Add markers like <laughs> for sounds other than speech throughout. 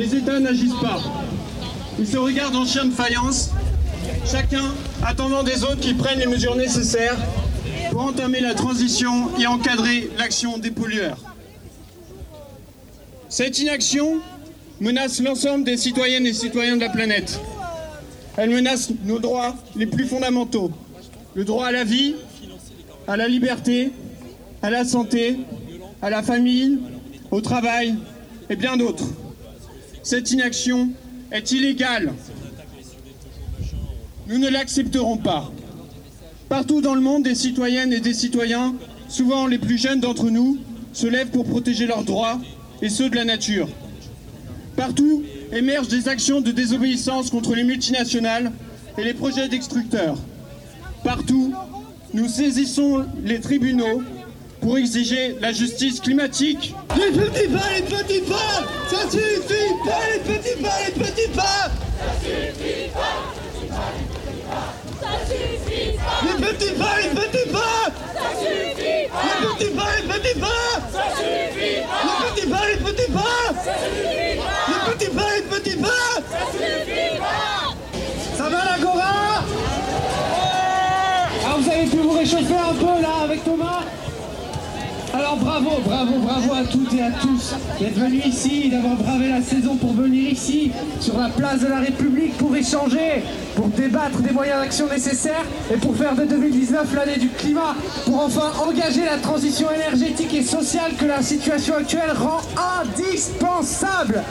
les États n'agissent pas. Ils se regardent en chien de faïence, chacun attendant des autres qui prennent les mesures nécessaires pour entamer la transition et encadrer l'action des pollueurs. Cette inaction menace l'ensemble des citoyennes et citoyens de la planète. Elle menace nos droits les plus fondamentaux. Le droit à la vie, à la liberté, à la santé, à la famille, au travail et bien d'autres. Cette inaction est illégale. Nous ne l'accepterons pas. Partout dans le monde, des citoyennes et des citoyens, souvent les plus jeunes d'entre nous, se lèvent pour protéger leurs droits et ceux de la nature. Partout émergent des actions de désobéissance contre les multinationales et les projets d'extructeurs. Partout, nous saisissons les tribunaux pour exiger la justice climatique. Les petits pas, les petits pas Ça suffit. Pas, les petits pas, les petits pas. Ça suffit pas, ça suffit pas Les petits pas, les petits pas. Ça suffit pas. Les petits pas, les petits pas. Ça suffit pas. Les petits pas, les petits pas. Ça suffit pas. Les petits pas, les petits pas. Ça suffit pas. Ça va l'Agora? Alors vous avez pu vous réchauffer un peu là avec Thomas? Alors bravo, bravo, bravo à toutes et à tous d'être venus ici, d'avoir bravé la saison pour venir ici, sur la place de la République, pour échanger, pour débattre des moyens d'action nécessaires et pour faire de 2019 l'année du climat, pour enfin engager la transition énergétique et sociale que la situation actuelle rend indispensable.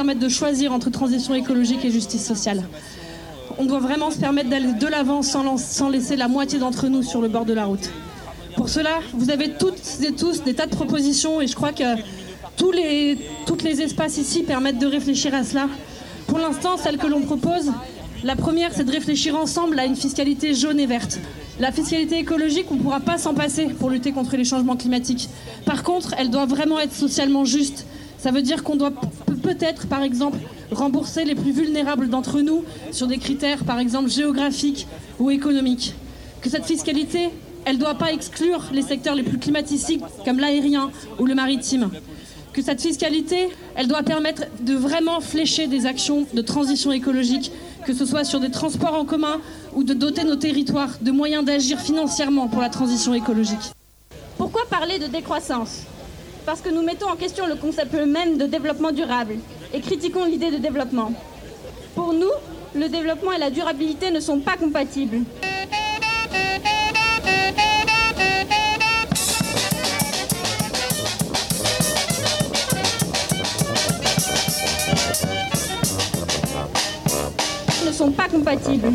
Permettre de choisir entre transition écologique et justice sociale. On doit vraiment se permettre d'aller de l'avant sans, laisser la moitié d'entre nous sur le bord de la route. Pour cela, vous avez toutes et tous des tas de propositions et je crois que tous les, toutes les espaces ici permettent de réfléchir à cela. Pour l'instant, celle que l'on propose, la première, c'est de réfléchir ensemble à une fiscalité jaune et verte. La fiscalité écologique, on ne pourra pas s'en passer pour lutter contre les changements climatiques. Par contre, elle doit vraiment être socialement juste. Ça veut dire qu'on doit pe- peut-être, par exemple, rembourser les plus vulnérables d'entre nous sur des critères, par exemple, géographiques ou économiques. Que cette fiscalité, elle ne doit pas exclure les secteurs les plus climaticides, comme l'aérien ou le maritime. Que cette fiscalité, elle doit permettre de vraiment flécher des actions de transition écologique, que ce soit sur des transports en commun ou de doter nos territoires de moyens d'agir financièrement pour la transition écologique. Pourquoi parler de décroissance? Parce que nous mettons en question le concept même de développement durable et critiquons l'idée de développement. Pour nous, le développement et la durabilité ne sont pas compatibles. ne sont pas compatibles.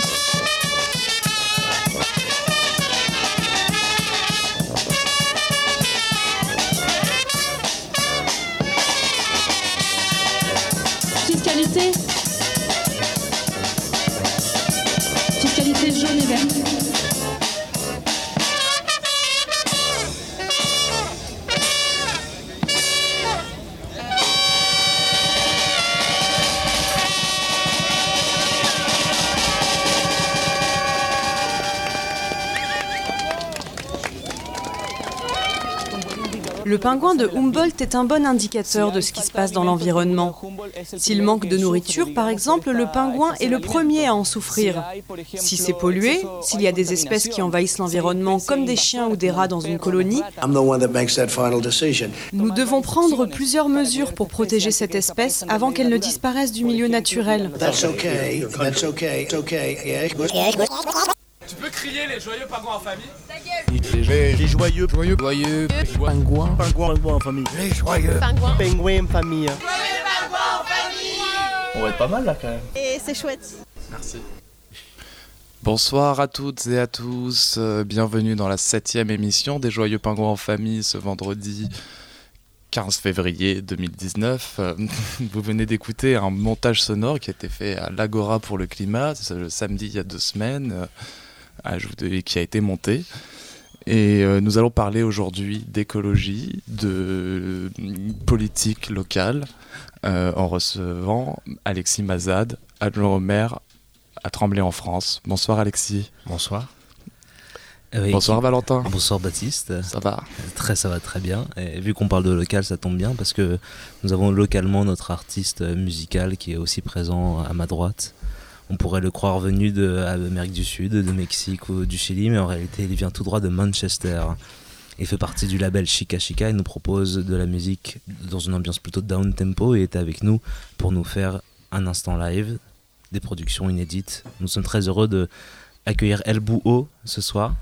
Pingouin de Humboldt est un bon indicateur de ce qui se passe dans l'environnement. S'il manque de nourriture, par exemple, le pingouin est le premier à en souffrir. Si c'est pollué, s'il y a des espèces qui envahissent l'environnement, comme des chiens ou des rats dans une colonie, nous devons prendre plusieurs mesures pour protéger cette espèce avant qu'elle ne disparaisse du milieu naturel. Tu peux crier les joyeux pingouins en famille Les, joyeux, joyeux, joyeux, pingouins, pingouins, pingouins en famille. Les joyeux, Pingouin. pingouins en famille. Joyeux pingouins en famille On va être pas mal là quand même. Et c'est chouette. Merci. Bonsoir à toutes et à tous, euh, bienvenue dans la septième émission des Joyeux Pingouins en famille ce vendredi 15 février 2019. Euh, <laughs> Vous venez d'écouter un montage sonore qui a été fait à l'Agora pour le climat, c'est le samedi il y a deux semaines, euh, ah, qui a été monté. Et euh, nous allons parler aujourd'hui d'écologie, de euh, politique locale, euh, en recevant Alexis Mazad, adjoint au maire à Tremblay en France. Bonsoir Alexis. Bonsoir. Bonsoir Valentin. Bonsoir Baptiste. Ça va Très, ça va très bien. Et vu qu'on parle de local, ça tombe bien parce que nous avons localement notre artiste musical qui est aussi présent à ma droite. On pourrait le croire venu de Amérique du Sud, de Mexique ou du Chili, mais en réalité, il vient tout droit de Manchester. Il fait partie du label Chica Chica. Il nous propose de la musique dans une ambiance plutôt down tempo et est avec nous pour nous faire un instant live, des productions inédites. Nous sommes très heureux de accueillir El Bouho ce soir.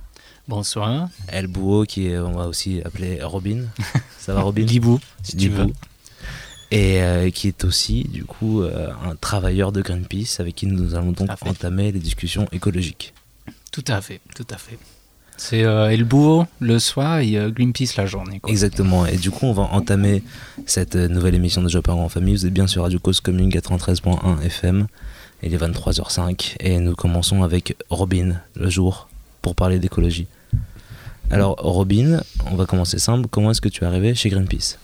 Bonsoir. El Bouho qui est, on va aussi appeler Robin. Ça va Robin? Guibou, si tu veux. Et euh, qui est aussi du coup euh, un travailleur de Greenpeace avec qui nous allons donc entamer les discussions écologiques. Tout à fait, tout à fait. C'est euh, El le soir et euh, Greenpeace la journée. quoi. Exactement. Et du coup, on va entamer cette nouvelle émission de Parents en famille. Vous êtes bien sur Radio Cause Commune 93.1 FM. Il est 23h05 et nous commençons avec Robin le jour pour parler d'écologie. Alors Robin, on va commencer simple. Comment est-ce que tu es arrivé chez Greenpeace?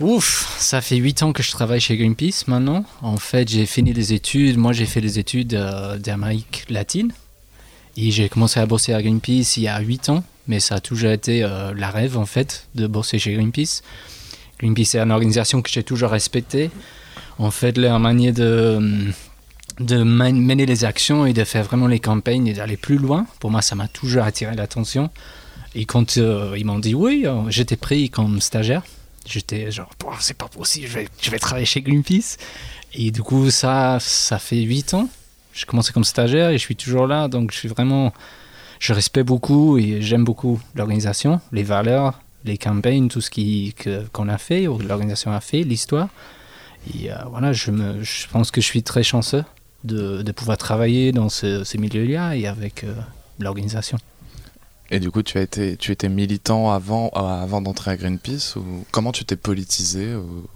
Ouf, ça fait 8 ans que je travaille chez Greenpeace maintenant. En fait, j'ai fini les études. Moi, j'ai fait les études euh, d'Amérique latine. Et j'ai commencé à bosser à Greenpeace il y a 8 ans. Mais ça a toujours été euh, la rêve, en fait, de bosser chez Greenpeace. Greenpeace est une organisation que j'ai toujours respectée. En fait, leur manière de, de mener les actions et de faire vraiment les campagnes et d'aller plus loin, pour moi, ça m'a toujours attiré l'attention. Et quand euh, ils m'ont dit oui, euh, j'étais pris comme stagiaire. J'étais genre, c'est pas possible, je vais, je vais travailler chez Greenpeace. Et du coup, ça, ça fait 8 ans. J'ai commencé comme stagiaire et je suis toujours là. Donc, je suis vraiment. Je respecte beaucoup et j'aime beaucoup l'organisation, les valeurs, les campagnes, tout ce qu'on a fait, ou l'organisation a fait, l'histoire. Et euh, voilà, je, me, je pense que je suis très chanceux de, de pouvoir travailler dans ce, ces milieux-là et avec euh, l'organisation. Et du coup, tu as été, tu étais militant avant, euh, avant d'entrer à Greenpeace ou comment tu t'es politisé aux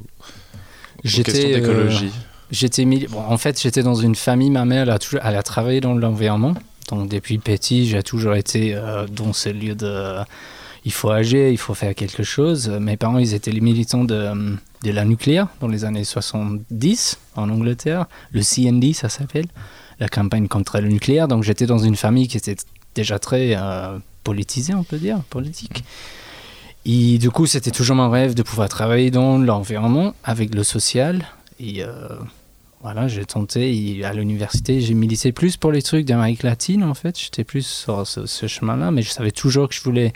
questions J'étais d'écologie euh, j'étais mili- bon, en fait j'étais dans une famille ma mère elle a toujours elle a travaillé dans l'environnement. Donc depuis petit j'ai toujours été euh, dans ce lieu de il faut agir il faut faire quelque chose. Mes parents ils étaient les militants de, de la nucléaire dans les années 70 en Angleterre. Le CND ça s'appelle la campagne contre le nucléaire. Donc j'étais dans une famille qui était déjà très euh, politisée on peut dire politique et du coup, c'était toujours mon rêve de pouvoir travailler dans l'environnement avec le social. Et euh, voilà, j'ai tenté. À l'université, j'ai milité plus pour les trucs d'Amérique latine, en fait. J'étais plus sur ce, ce chemin-là, mais je savais toujours que je voulais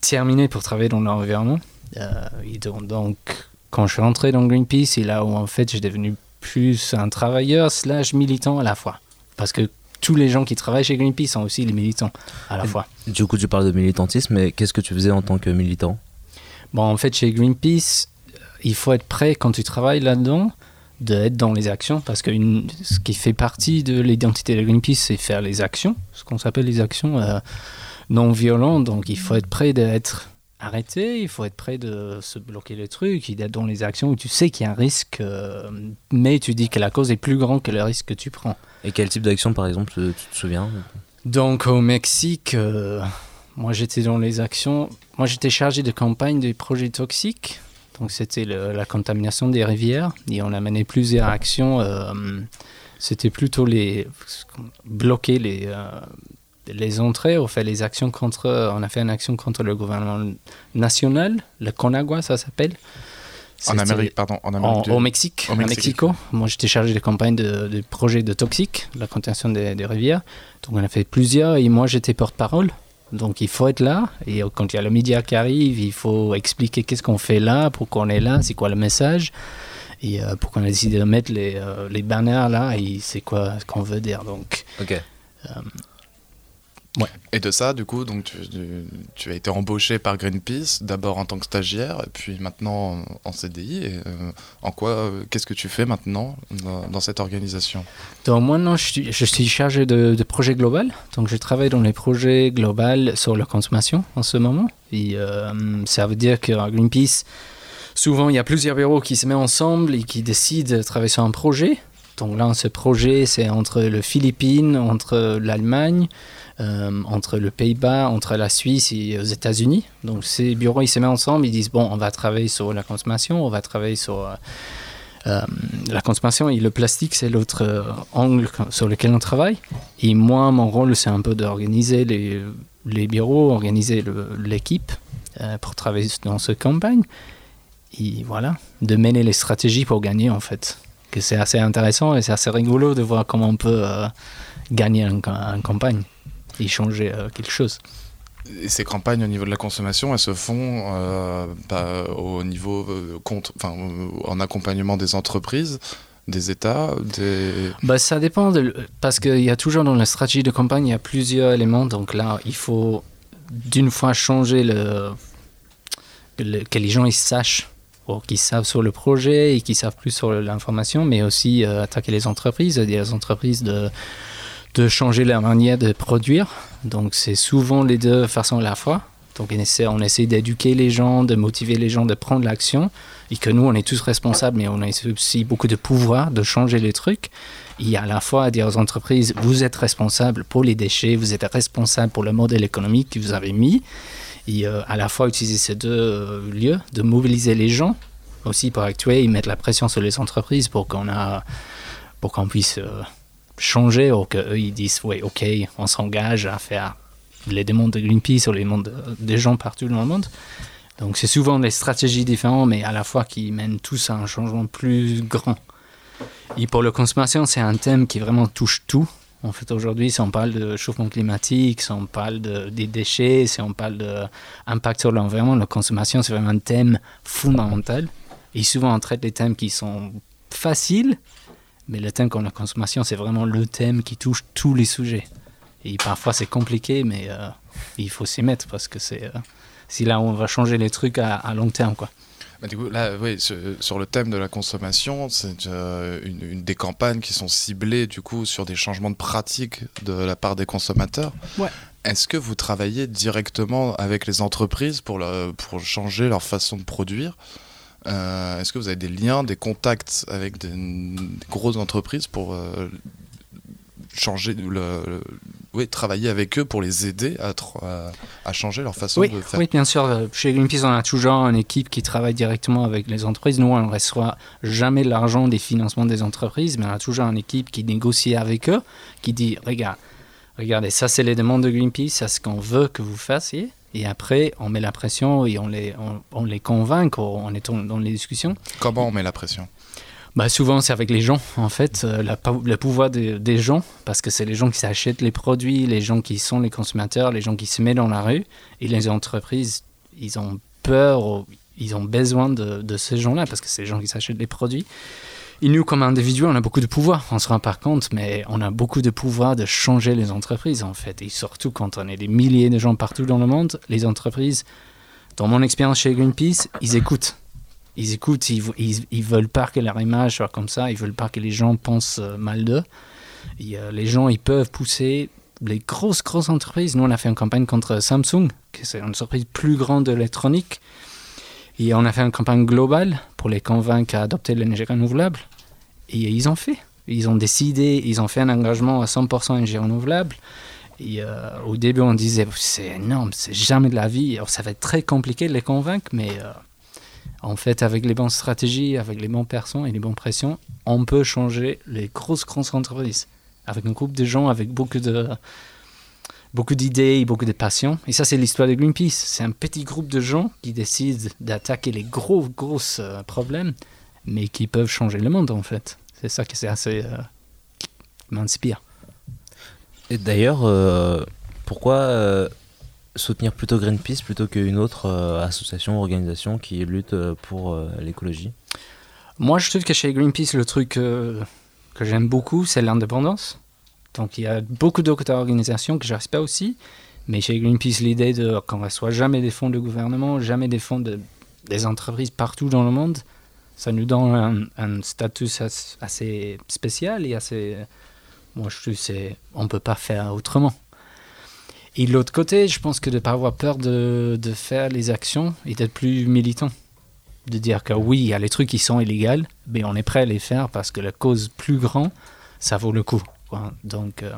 terminer pour travailler dans l'environnement. Euh, et donc, donc, quand je suis rentré dans Greenpeace, c'est là où, en fait, j'ai devenu plus un travailleur slash militant à la fois. Parce que tous les gens qui travaillent chez Greenpeace sont aussi les militants à la fois. Du coup, tu parles de militantisme, mais qu'est-ce que tu faisais en tant que militant? Bon, en fait, chez Greenpeace, euh, il faut être prêt quand tu travailles là-dedans d'être dans les actions parce que une- ce qui fait partie de l'identité de Greenpeace, c'est faire les actions, ce qu'on s'appelle les actions euh, non violentes. Donc, il faut être prêt d'être arrêté, il faut être prêt de se bloquer les trucs, et d'être dans les actions où tu sais qu'il y a un risque, euh, mais tu dis que la cause est plus grande que le risque que tu prends. Et quel type d'action, par exemple, tu te souviens Donc au Mexique, euh, moi j'étais dans les actions. Moi j'étais chargé de campagne des projets toxiques. Donc c'était le- la contamination des rivières. Et on a mené plusieurs actions. euh, c'était plutôt les bloquer les euh, les entrées. On fait les actions contre. On a fait une action contre le gouvernement national, le Conagua ça s'appelle. En Amérique, pardon, en Amérique du- Au Mexique, au à Mexique. Mexico. Moi, j'étais chargé de campagne de, de projets de toxiques, la contamination des, des rivières. Donc, on a fait plusieurs et moi, j'étais porte-parole. Donc, il faut être là. Et quand il y a le média qui arrive, il faut expliquer qu'est-ce qu'on fait là, pourquoi on est là, c'est quoi le message. Et euh, pourquoi on a décidé de mettre les, euh, les banners là et c'est quoi ce qu'on veut dire. Donc, Ok. euh, Et de ça, du coup, donc tu, tu- tu as été embauché par Greenpeace, d'abord en tant que stagiaire, et puis maintenant en, CDI. Et, euh, en quoi, euh, qu'est-ce que tu fais maintenant dans, dans cette organisation? Donc je suis, je suis chargé de, de projet global. Donc je travaille dans les projets globaux sur la consommation en ce moment. Et euh, ça veut dire qu'à Greenpeace, souvent il y a plusieurs bureaux qui se mettent ensemble et qui décident de travailler sur un projet. Donc là, ce projet, c'est entre le Philippines, entre l'Allemagne, euh, entre le Pays-Bas, entre la Suisse et aux États-Unis. Donc ces bureaux, ils se mettent ensemble, ils disent, bon, on va travailler sur la consommation, on va travailler sur... euh, euh, la consommation et le plastique, c'est l'autre angle sur lequel on travaille. Et moi, mon rôle, c'est un peu d'organiser les, bureaux, organiser l'équipe pour travailler dans cette campagne. Et voilà, de mener les stratégies pour gagner, en fait. C'est assez intéressant et c'est assez rigolo de voir comment on peut gagner en, en campagne et changer euh, quelque chose. Et ces campagnes au niveau de la consommation, elles se font euh, bah, au niveau euh, compte, enfin, en accompagnement des entreprises, des États, des. Bah, ça dépend, de, parce qu'il y a toujours dans la stratégie de campagne, il y a plusieurs éléments. Donc là, il faut d'une fois changer le, le- que les gens ils sachent, qu'ils savent sur le projet et qu'ils savent plus sur l'information, mais aussi euh, attaquer les entreprises, aider les entreprises de, de changer leur manière de produire. Donc c'est souvent les deux façons à la fois. Donc on essaie, on essaie d'éduquer les gens, de motiver les gens de prendre l'action, et que nous on est tous responsables, mais on a aussi beaucoup de pouvoir de changer les trucs. A à la fois à dire aux entreprises, vous êtes responsables pour les déchets, vous êtes responsables pour le modèle économique que vous avez mis, et euh, à la fois utiliser ces deux euh, lieux, de mobiliser les gens, aussi pour actuer et mettre la pression sur les entreprises pour qu'on a, pour qu'on puisse euh, changer ou qu'eux ils disent, oui, ok, on s'engage à faire les demandes de Greenpeace ou les demandes de- des gens partout dans le monde. Donc c'est souvent des stratégies différentes, mais à la fois qui mènent tous à un changement plus grand. Et pour la consommation, c'est un thème qui vraiment touche tout. En fait, aujourd'hui, si on parle de chauffement climatique, si on parle de, des déchets, si on parle d'impact sur l'environnement, la consommation, c'est vraiment un thème fondamental. Et souvent, on traite des thèmes qui sont faciles, mais le thème comme la consommation, c'est vraiment le thème qui touche tous les sujets. Et parfois, c'est compliqué, mais euh, il faut s'y mettre parce que c'est euh, si là, on va changer les trucs à, à long terme, quoi. Bah, du coup, là, oui, sur, sur le thème de la consommation, c'est euh, une, une des campagnes qui sont ciblées du coup sur des changements de pratiques de la part des consommateurs. Ouais. Est-ce que vous travaillez directement avec les entreprises pour, le- pour changer leur façon de produire? Euh, Est-ce que vous avez des liens, des contacts avec des, des grosses entreprises pour euh, changer le, le- oui, travailler avec eux pour les aider à, tr- à, à changer leur façon Oui, de faire? oui, bien sûr. euh, Chez Greenpeace, on a toujours une équipe qui travaille directement avec les entreprises. Nous, on ne reçoit jamais l'argent des financements des entreprises, mais on a toujours une équipe qui négocie avec eux, qui dit regarde, regardez, ça, c'est les demandes de Greenpeace, c'est ce qu'on veut que vous fassiez. Et après, on met la pression et on les, on, on les convainc en étant dans les discussions. Comment on met la pression? Bah souvent c'est avec les gens en fait, euh, la le pouvoir de- des gens, parce que c'est les gens qui s'achètent les produits, les gens qui sont les consommateurs, les gens qui se mettent dans la rue, et les entreprises, ils ont peur, ils ont besoin de, de ces gens-là, parce que c'est les gens qui s'achètent les produits. Et nous, comme individus, on a beaucoup de pouvoir, on se rend pas compte, mais on a beaucoup de pouvoir de changer les entreprises en fait, et surtout quand on est des milliers de gens partout dans le monde, les entreprises, dans mon expérience chez Greenpeace, ils écoutent. Ils écoutent, ils, ils, veulent pas que leur image soit comme ça, ils veulent pas que les gens pensent euh, mal d'eux. Euh, les gens, ils peuvent pousser les grosses, grosses entreprises. Nous, on a fait une campagne contre Samsung, qui est une entreprise plus grande de l'électronique. Et on a fait une campagne globale pour les convaincre à adopter l'énergie renouvelable. Et ils ont fait. Ils ont décidé, ils ont fait un engagement à 100% énergie renouvelable. Et euh, au début, on disait, c'est énorme, c'est jamais de la vie. Alors, ça va être très compliqué de les convaincre, mais euh, en fait, avec les bonnes stratégies, avec les bons personnes et les bonnes pressions, on peut changer les grosses, grosses entreprises. Avec un groupe de gens, avec beaucoup de beaucoup d'idées, beaucoup de passion. Et ça, c'est l'histoire de Greenpeace. C'est un petit groupe de gens qui décident d'attaquer les gros, gros euh, problèmes, mais qui peuvent changer le monde, en fait. C'est ça euh, qui est assez. M'inspire. Et d'ailleurs, euh, pourquoi euh, soutenir plutôt Greenpeace plutôt qu'une autre association ou organisation qui lutte pour l'écologie? Moi, je trouve que chez Greenpeace, le truc que j'aime beaucoup, c'est l'indépendance. Donc il y a beaucoup d'autres organisations que je respecte aussi, mais chez Greenpeace, l'idée de qu'on ne reçoit jamais des fonds de gouvernement, jamais des fonds des entreprises partout dans le monde, ça nous donne un, un statut assez spécial et assez. Moi, je sais, on ne peut pas faire autrement. Et de l'autre côté, je pense que de ne pas avoir peur de, de faire les actions et d'être plus militant. De dire que oui, il y a les trucs qui sont illégaux, mais on est prêt à les faire parce que la cause plus grande, ça vaut le coup. Donc, euh,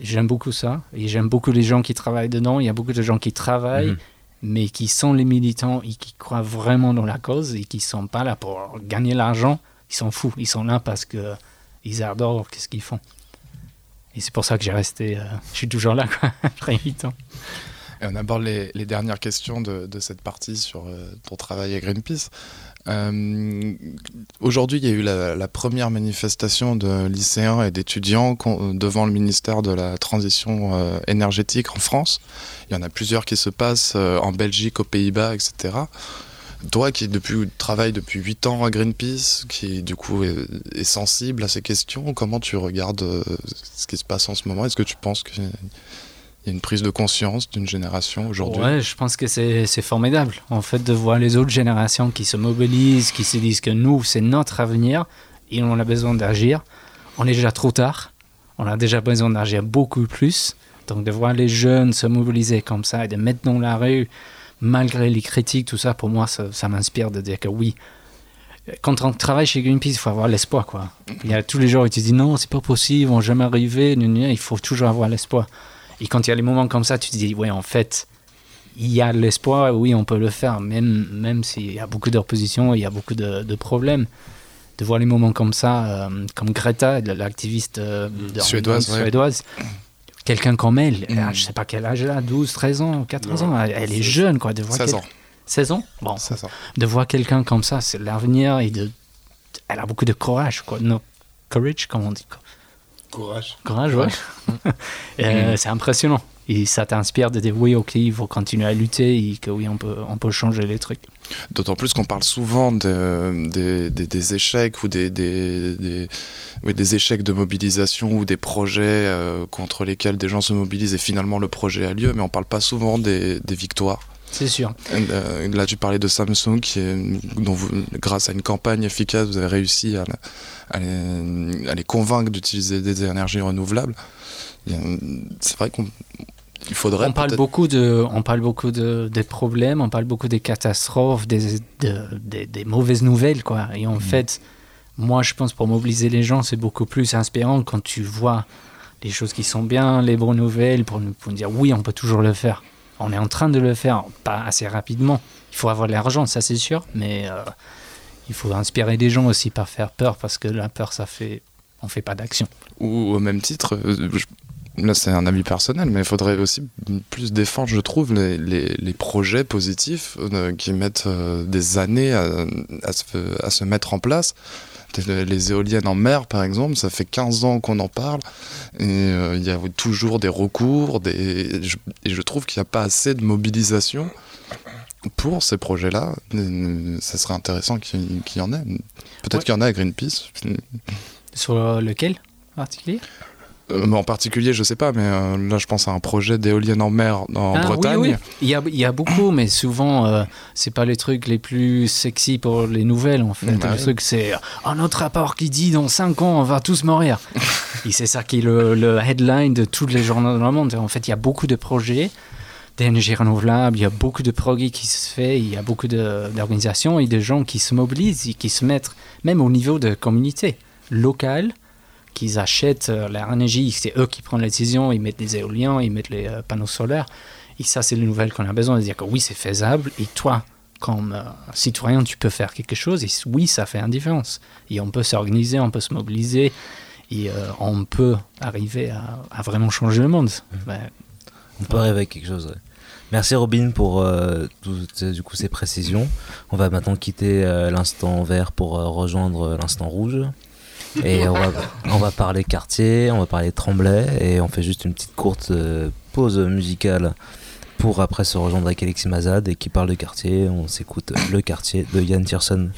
j'aime beaucoup ça. Et j'aime beaucoup les gens qui travaillent dedans. Il y a beaucoup de gens qui travaillent. Mm-hmm mais qui sont les militants et qui croient vraiment dans la cause et qui ne sont pas là pour gagner l'argent, ils s'en fous. Ils sont là parce que ils adorent qu'est-ce qu'ils font. Et c'est pour ça que j'ai resté, euh, je suis toujours là, <laughs> après 8 ans. Et on aborde les, dernières questions de, cette partie sur euh, ton travail à Greenpeace. Euh, aujourd'hui, il y a eu la, première manifestation de lycéens et d'étudiants devant le ministère de la Transition euh, énergétique en France. Il y en a plusieurs qui se passent euh, en Belgique, aux Pays-Bas, etc. Toi qui depuis, travailles depuis 8 ans à Greenpeace, qui du coup est sensible à ces questions, comment tu regardes ce qui se passe en ce moment? Est-ce que tu penses que il y a une prise de conscience d'une génération aujourd'hui. Ouais, je pense que c'est formidable, en fait, de voir les autres générations qui se mobilisent, qui se disent que nous, c'est notre avenir et on a besoin d'agir. On est déjà trop tard, on a déjà besoin d'agir beaucoup plus. Donc de voir les jeunes se mobiliser comme ça et de mettre dans la rue, malgré les critiques, tout ça, pour moi, ça, m'inspire de dire que oui, quand on travaille chez Greenpeace, il faut avoir l'espoir, quoi. Il y a tous les jours où tu dis non, c'est pas possible, on va jamais arriver, il faut toujours avoir l'espoir. Et quand il y a les moments comme ça, tu te dis, ouais, en fait, il y a l'espoir, oui, on peut le faire, même, même s'il y a beaucoup d'opposition, il y a beaucoup de, problèmes. De voir les moments comme ça, euh, comme Greta, l'activiste euh, suédoise, suédoise quelqu'un comme elle, elle a, je sais pas quel âge elle a, 12, 13 ans, 14 ans, elle, est jeune, quoi. De voir 16 ans. 16 ans? Bon. 16 ans. De voir quelqu'un comme ça, c'est l'avenir et de. Elle a beaucoup de courage, quoi. No, courage, comme on dit, quoi. Courage. Courage, <laughs> euh, mm. c'est impressionnant. Et ça t'inspire de dire oui, ok, il faut continuer à lutter et que oui, on peut, changer les trucs. D'autant plus qu'on parle souvent des échecs ou des, échecs de mobilisation ou des projets euh, contre lesquels des gens se mobilisent et finalement le projet a lieu, mais on ne parle pas souvent des, victoires. C'est sûr. Euh, là, tu parlais de Samsung, qui dont grâce à une campagne efficace, vous avez réussi à, les, convaincre d'utiliser des énergies renouvelables. C'est vrai qu'on il faudrait on parle beaucoup de, on parle beaucoup de, des problèmes, on parle beaucoup des catastrophes, des, des, mauvaises nouvelles, quoi. Et en mm. fait, moi, je pense pour mobiliser les gens, c'est beaucoup plus inspirant quand tu vois les choses qui sont bien, les bonnes nouvelles, pour nous dire oui, on peut toujours le faire. On est en train de le faire, pas assez rapidement. Il faut avoir l'argent, ça c'est sûr, mais euh, il faut inspirer des gens aussi par faire peur, parce que la peur, ça fait. On fait pas d'action. Ou au même titre, euh, là c'est un avis personnel, mais il faudrait aussi plus défendre, je trouve, les, les, projets positifs euh, qui mettent des années à, à, se, mettre en place les éoliennes en mer, par exemple, ça fait 15 ans qu'on en parle, et euh, il y a toujours des recours. Et, je, trouve qu'il n'y a pas assez de mobilisation pour ces projets-là. Euh, ça serait intéressant qu'il y en ait. Peut-être qu'il y en a à Greenpeace. Sur euh, lequel en particulier? Euh, en particulier, je ne sais pas, mais euh, là je pense à un projet d'éolienne en mer en ah, Bretagne. Il, y a, a, beaucoup, mais souvent euh, c'est pas les trucs les plus sexy pour les nouvelles en fait. Le truc c'est euh, un autre rapport qui dit dans 5 ans on va tous mourir. <laughs> C'est ça qui est le, headline de tous les journaux dans le monde. En fait, il y a beaucoup de projets d'énergie renouvelable, il y a beaucoup de progrès qui se fait, il y a beaucoup d'organisations et de gens qui se mobilisent et qui se mettent même au niveau de communauté locale qu'ils achètent euh, l'énergie, c'est eux qui prennent les décisions, ils mettent les éoliens, ils mettent les euh, panneaux solaires. Et ça, c'est les nouvelles qu'on a besoin, de dire que oui, c'est faisable, et toi, comme euh, citoyen, tu peux faire quelque chose, et oui, ça fait une différence. Et on peut s'organiser, on peut se mobiliser, et on peut arriver à, vraiment changer le monde. Mmh. On peut ouais. rêver quelque chose, ouais. Merci Robin pour toutes du coup, ces précisions. On va maintenant quitter l'instant vert pour rejoindre l'instant rouge. Et on va, on va parler quartier, on va parler Tremblay, et on fait juste une petite courte euh, pause musicale pour après se rejoindre avec Alexis Mazad et qui parle de quartier. On s'écoute euh, Le quartier de Yann Tierson.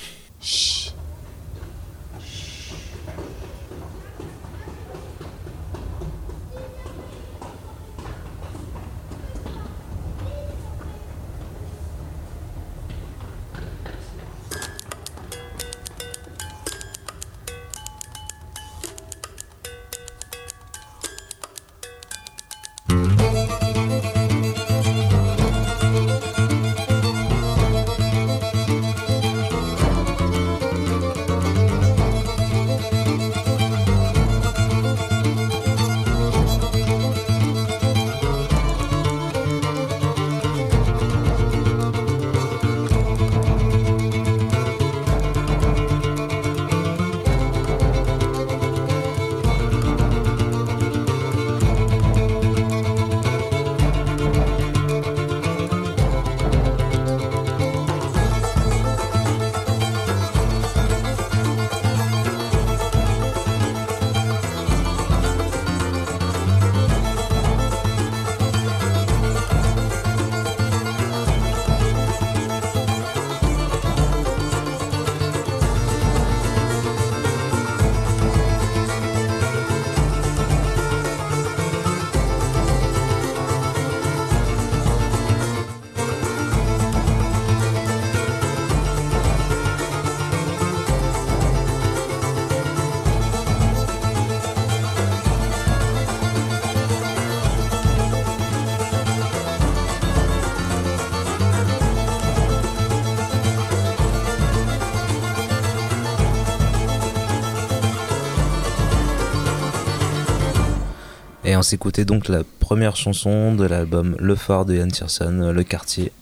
S'écoutait donc la première chanson de l'album Le Phare de Yann Tierson, Le Quartier.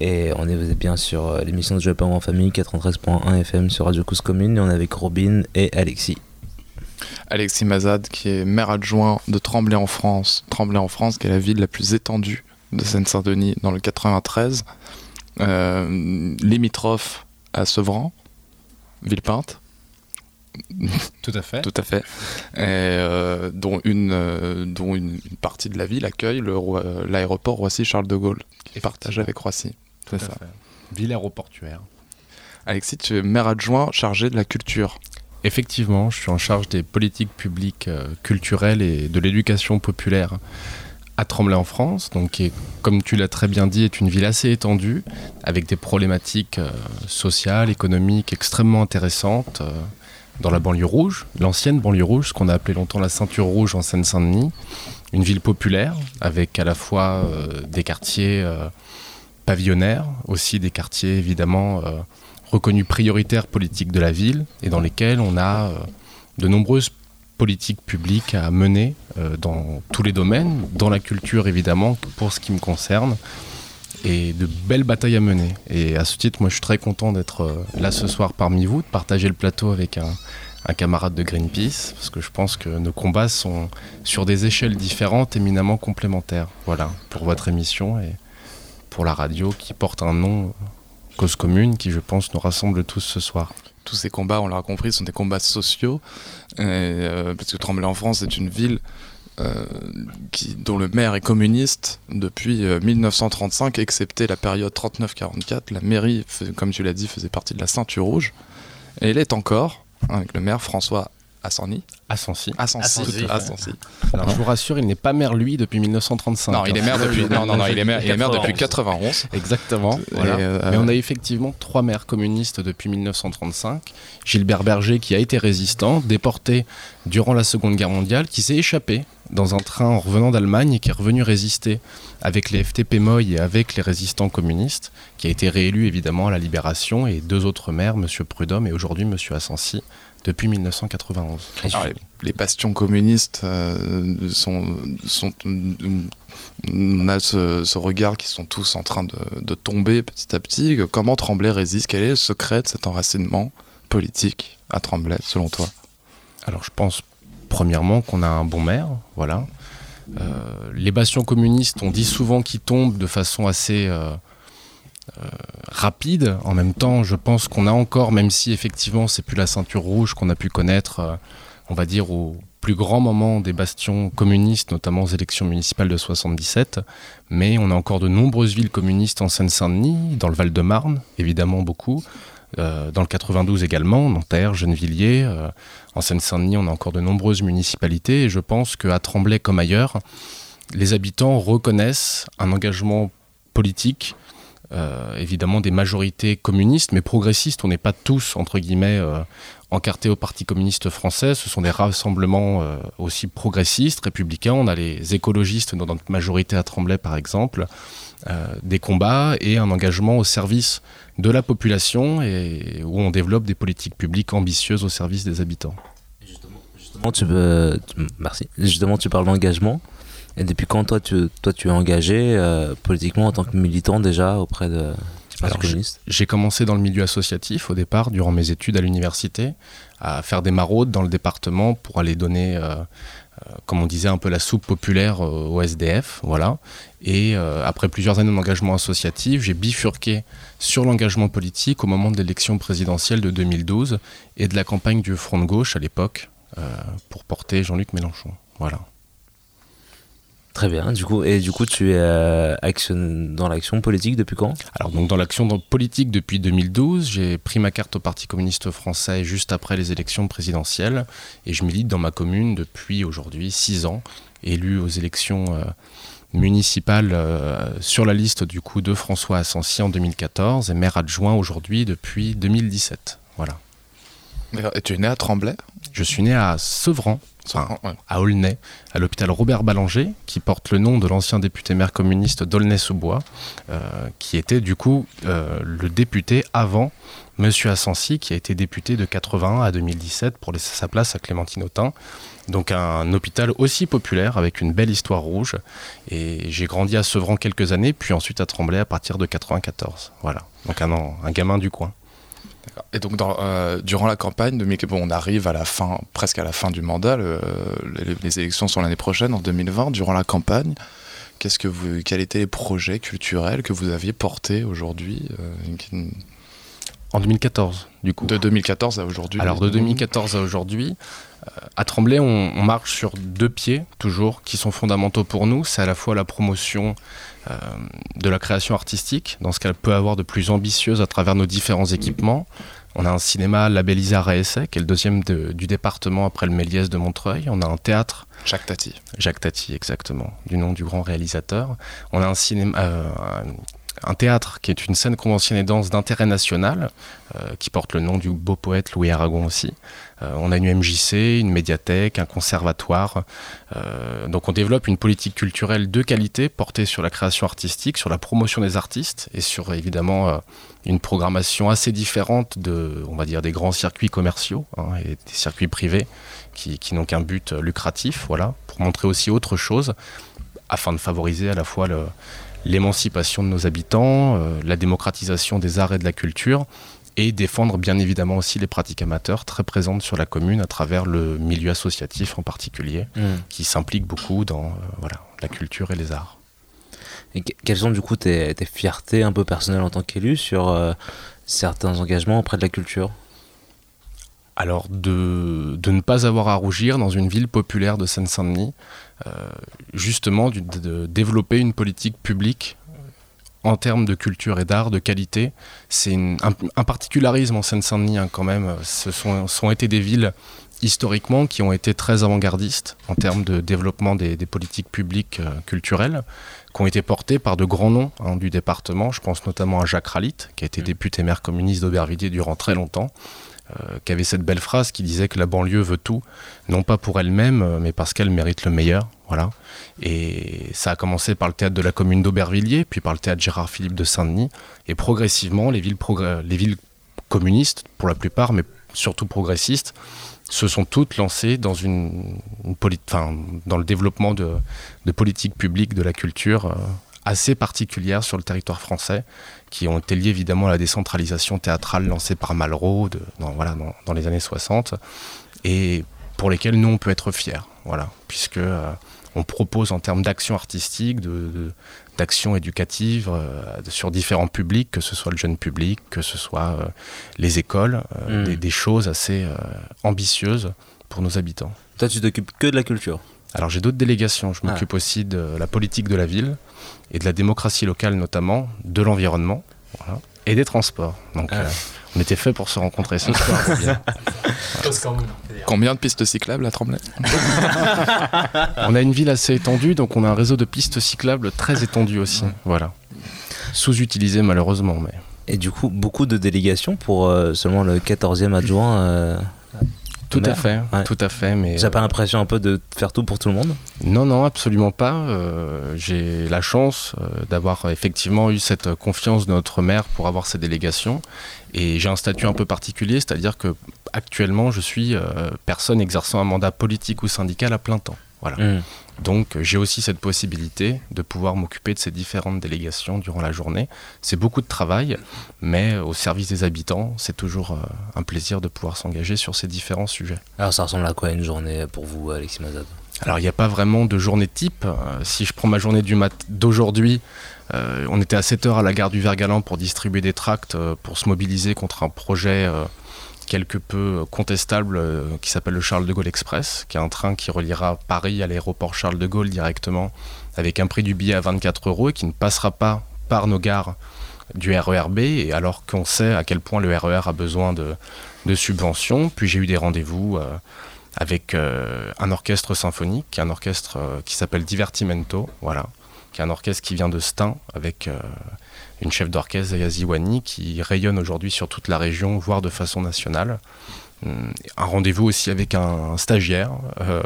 Et on est bien sur euh, l'émission de Japon en famille 93.1 FM sur Radio Cause Commune et on est avec Robin et Alexis. Alexis Mazad qui est maire adjoint de Tremblay en France. Tremblay en France qui est la ville la plus étendue de Seine-Saint-Denis dans le 93. Euh, limitrophe à Sevran, Villepinte. <laughs> Tout à fait. Tout à fait. Et, euh, dont, une, euh, dont une, une partie de la ville accueille le roi- l'aéroport Roissy-Charles de Gaulle, qui est partagé avec Roissy. C'est Tout à ça. fait. Ville aéroportuaire. Alexis, tu es maire adjoint chargé de la culture. Effectivement, je suis en charge des politiques publiques euh, culturelles et de l'éducation populaire à Tremblay en France, donc qui est, comme tu l'as très bien dit, est une ville assez étendue, avec des problématiques euh, sociales, économiques extrêmement intéressantes euh, dans la banlieue rouge, l'ancienne banlieue rouge, ce qu'on a appelé longtemps la ceinture rouge en Seine-Saint-Denis, une ville populaire, avec à la fois euh, des quartiers euh, pavillonnaires, aussi des quartiers évidemment euh, reconnus prioritaires politiques de la ville, et dans lesquels on a de nombreuses politiques publiques à mener dans tous les domaines, dans la culture évidemment, pour ce qui me concerne, et de belles batailles à mener. Et à ce titre, moi je suis très content d'être euh, là ce soir parmi vous, de partager le plateau avec un, camarade de Greenpeace, parce que je pense que nos combats sont sur des échelles différentes, éminemment complémentaires. Voilà, pour votre émission et pour la radio qui porte un nom, Cause Commune, qui je pense nous rassemble tous ce soir. Tous ces combats, on l'a compris, sont des combats sociaux, euh, parce que Tremblay en France est une ville euh, dont le maire est communiste depuis euh, 1935, excepté la période 39-44. La mairie, comme tu l'as dit, faisait partie de la ceinture rouge, et elle est encore, hein, avec le maire François Tout à fait. Assanci. Alors je vous rassure, il n'est pas maire lui depuis 1935. Non, il est maire depuis, non, non, non, il est maire, il est maire depuis 91. Exactement. Voilà. euh, Mais on a effectivement trois maires communistes depuis 1935. Gilbert Berger qui a été résistant, déporté durant la Seconde Guerre mondiale, qui s'est échappé dans un train en revenant d'Allemagne et qui est revenu résister avec les FTP Moy et avec les résistants communistes, qui a été réélu évidemment à la Libération, et deux autres maires, M. Prudhomme et aujourd'hui M. Assensi, depuis 1991. Alors, les, les bastions communistes euh, sont, sont. On a ce, ce regard qui sont tous en train de, de tomber petit à petit. Comment Tremblay résiste? Quel est le secret de cet enracinement politique à Tremblay, selon toi? Alors je pense premièrement qu'on a un bon maire, voilà. Euh, les bastions communistes, on dit souvent qu'ils tombent de façon assez euh, euh, rapide. En même temps, je pense qu'on a encore, même si effectivement c'est plus la ceinture rouge qu'on a pu connaître, euh, on va dire au plus grand moment des bastions communistes, notamment aux élections municipales de 77, mais on a encore de nombreuses villes communistes en Seine-Saint-Denis, dans le Val-de-Marne, évidemment beaucoup, euh, dans le 92 également, Nanterre, Gennevilliers. euh, en Seine-Saint-Denis, on a encore de nombreuses municipalités et je pense qu'à Tremblay comme ailleurs, les habitants reconnaissent un engagement politique, euh, évidemment des majorités communistes, mais progressistes. On n'est pas tous, entre guillemets, euh, encartés au Parti communiste français. Ce sont des rassemblements euh, aussi progressistes, républicains. On a les écologistes dans notre majorité à Tremblay, par exemple. Des combats et un engagement au service de la population et où on développe des politiques publiques ambitieuses au service des habitants. Justement, tu tu- merci. Justement, tu parles d'engagement. Et depuis quand toi tu, toi, tu es engagé euh, politiquement en tant que militant déjà auprès de, J'ai commencé dans le milieu associatif au départ, durant mes études à l'université, à faire des maraudes dans le département pour aller donner, euh, euh, comme on disait, un peu la soupe populaire au SDF. Voilà. Et après plusieurs années d'engagement associatif, j'ai bifurqué sur l'engagement politique au moment de l'élection présidentielle de 2012 et de la campagne du Front de gauche à l'époque pour porter Jean-Luc Mélenchon. Voilà. Très bien. Du coup, et du coup, tu es euh, action, dans l'action politique depuis quand? Alors donc dans l'action politique depuis 2012, j'ai pris ma carte au Parti communiste français juste après les élections présidentielles et je milite dans ma commune depuis aujourd'hui 6 ans, élu aux élections euh, municipales euh, sur la liste du coup de François Assensi en 2014 et maire adjoint aujourd'hui depuis 2017. Voilà. Et tu es né à Tremblay? Je suis né à Sevran, à Aulnay, à l'hôpital Robert Ballanger, qui porte le nom de l'ancien député maire communiste d'Aulnay-sous-Bois, euh, qui était du coup euh, le député avant Monsieur Assensi, qui a été député de 81 à 2017 pour laisser sa place à Clémentine Autain. Donc un hôpital aussi populaire avec une belle histoire rouge. Et j'ai grandi à Sevran quelques années, puis ensuite à Tremblay à partir de 94. Voilà, donc un, un gamin du coin. Et donc, euh, durant la campagne, bon, on arrive presque à la fin du mandat. Le, les, les, élections sont l'année prochaine, en 2020. Durant la campagne, qu'est-ce que vous, quels étaient les projets culturels que vous aviez portés aujourd'hui euh, En 2014, du coup. De 2014 à aujourd'hui. Alors, de 2014 à aujourd'hui, euh, à Tremblay, on, on, marche sur deux pieds, toujours, qui sont fondamentaux pour nous. C'est à la fois la promotion euh, de la création artistique, dans ce qu'elle peut avoir de plus ambitieuse à travers nos différents équipements. On a un cinéma labellisé à Réessay, qui est le deuxième de, du département après le Méliès de Montreuil. On a un théâtre. Jacques Tati. Jacques Tati, exactement, du nom du grand réalisateur. On a un cinéma. Euh, un théâtre qui est une scène conventionnée danse d'intérêt national, euh, qui porte le nom du beau poète Louis Aragon aussi. Euh, on a une MJC, une médiathèque, un conservatoire. Euh, donc on développe une politique culturelle de qualité portée sur la création artistique, sur la promotion des artistes et sur évidemment une programmation assez différente de, on va dire, des grands circuits commerciaux hein, et des circuits privés qui, qui n'ont qu'un but lucratif, voilà, pour montrer aussi autre chose afin de favoriser à la fois le, l'émancipation de nos habitants, euh, la démocratisation des arts et de la culture, et défendre bien évidemment aussi les pratiques amateurs très présentes sur la commune à travers le milieu associatif en particulier, mmh. qui s'implique beaucoup dans euh, voilà, la culture et les arts. Et quelles sont du coup tes, tes fiertés un peu personnelles en tant qu'élu sur euh, certains engagements auprès de la culture? Alors de, de, ne pas avoir à rougir dans une ville populaire de Seine-Saint-Denis, euh, justement de, de, développer une politique publique en termes de culture et d'art, de qualité. C'est un, un, particularisme en Seine-Saint-Denis hein, quand même. Ce sont, sont, été des villes historiquement qui ont été très avant-gardistes en termes de développement des, des politiques publiques euh, culturelles, qui ont été portées par de grands noms hein, du département. Je pense notamment à Jacques Ralit, qui a été mmh. député maire communiste d'Aubervilliers durant très longtemps. Euh, qui avait cette belle phrase qui disait que la banlieue veut tout, non pas pour elle-même, euh, mais parce qu'elle mérite le meilleur. Voilà. Et ça a commencé par le théâtre de la commune d'Aubervilliers, puis par le théâtre Gérard Philippe de Saint-Denis. Et progressivement, les villes, les villes communistes, pour la plupart, mais surtout progressistes, se sont toutes lancées dans, une, dans le développement de, de politiques publiques de la culture euh, assez particulières sur le territoire français qui ont été liés évidemment à la décentralisation théâtrale lancée par Malraux de, dans, voilà, dans, dans, les années 60 et pour lesquels nous on peut être fiers, voilà, puisque euh, on propose en termes d'action artistique, d'action éducative euh, sur différents publics, que ce soit le jeune public, que ce soit euh, les écoles, euh, mmh. des, des, choses assez ambitieuses pour nos habitants. Toi, tu t'occupes que de la culture alors j'ai d'autres délégations, je m'occupe ah. aussi de la politique de la ville et de la démocratie locale notamment, de l'environnement voilà, et des transports. Donc ah. euh, on était fait pour se rencontrer ce soir. <laughs> Combien de pistes cyclables à Tremblay <laughs> On a une ville assez étendue, donc on a un réseau de pistes cyclables très étendu aussi. Ouais. Voilà. Sous-utilisé malheureusement. Mais... Et du coup, beaucoup de délégations pour euh, seulement le 14e adjoint euh, tout à fait, ouais. tout à fait. Mais j'ai pas l'impression un peu de faire tout pour tout le monde? Non, non, absolument pas. Euh, j'ai la chance euh, d'avoir effectivement eu cette confiance de notre maire pour avoir ces délégations, et j'ai un statut un peu particulier, c'est-à-dire que actuellement je suis euh, personne exerçant un mandat politique ou syndical à plein temps. Voilà. Mmh. Donc j'ai aussi cette possibilité de pouvoir m'occuper de ces différentes délégations durant la journée. C'est beaucoup de travail, mais au service des habitants, c'est toujours euh, un plaisir de pouvoir s'engager sur ces différents sujets. Alors ça ressemble à quoi une journée pour vous, Alexis Mazad alors il n'y a pas vraiment de journée type. Euh, si je prends ma journée du mat d'aujourd'hui, euh, on était à 7h à la gare du Vergalan pour distribuer des tracts, euh, pour se mobiliser contre un projet quelque peu contestable euh, qui s'appelle le Charles de Gaulle Express, qui est un train qui reliera Paris à l'aéroport Charles de Gaulle directement avec un prix du billet à 24 euros et qui ne passera pas par nos gares du RERB, et alors qu'on sait à quel point le RER a besoin de, de subventions. Puis j'ai eu des rendez-vous euh, avec euh, un orchestre symphonique, un orchestre qui s'appelle Divertimento, voilà, qui est un orchestre qui vient de Stein avec une chef d'orchestre, Zaya Ziwani, qui rayonne aujourd'hui sur toute la région, voire de façon nationale. un rendez-vous aussi avec un, stagiaire euh,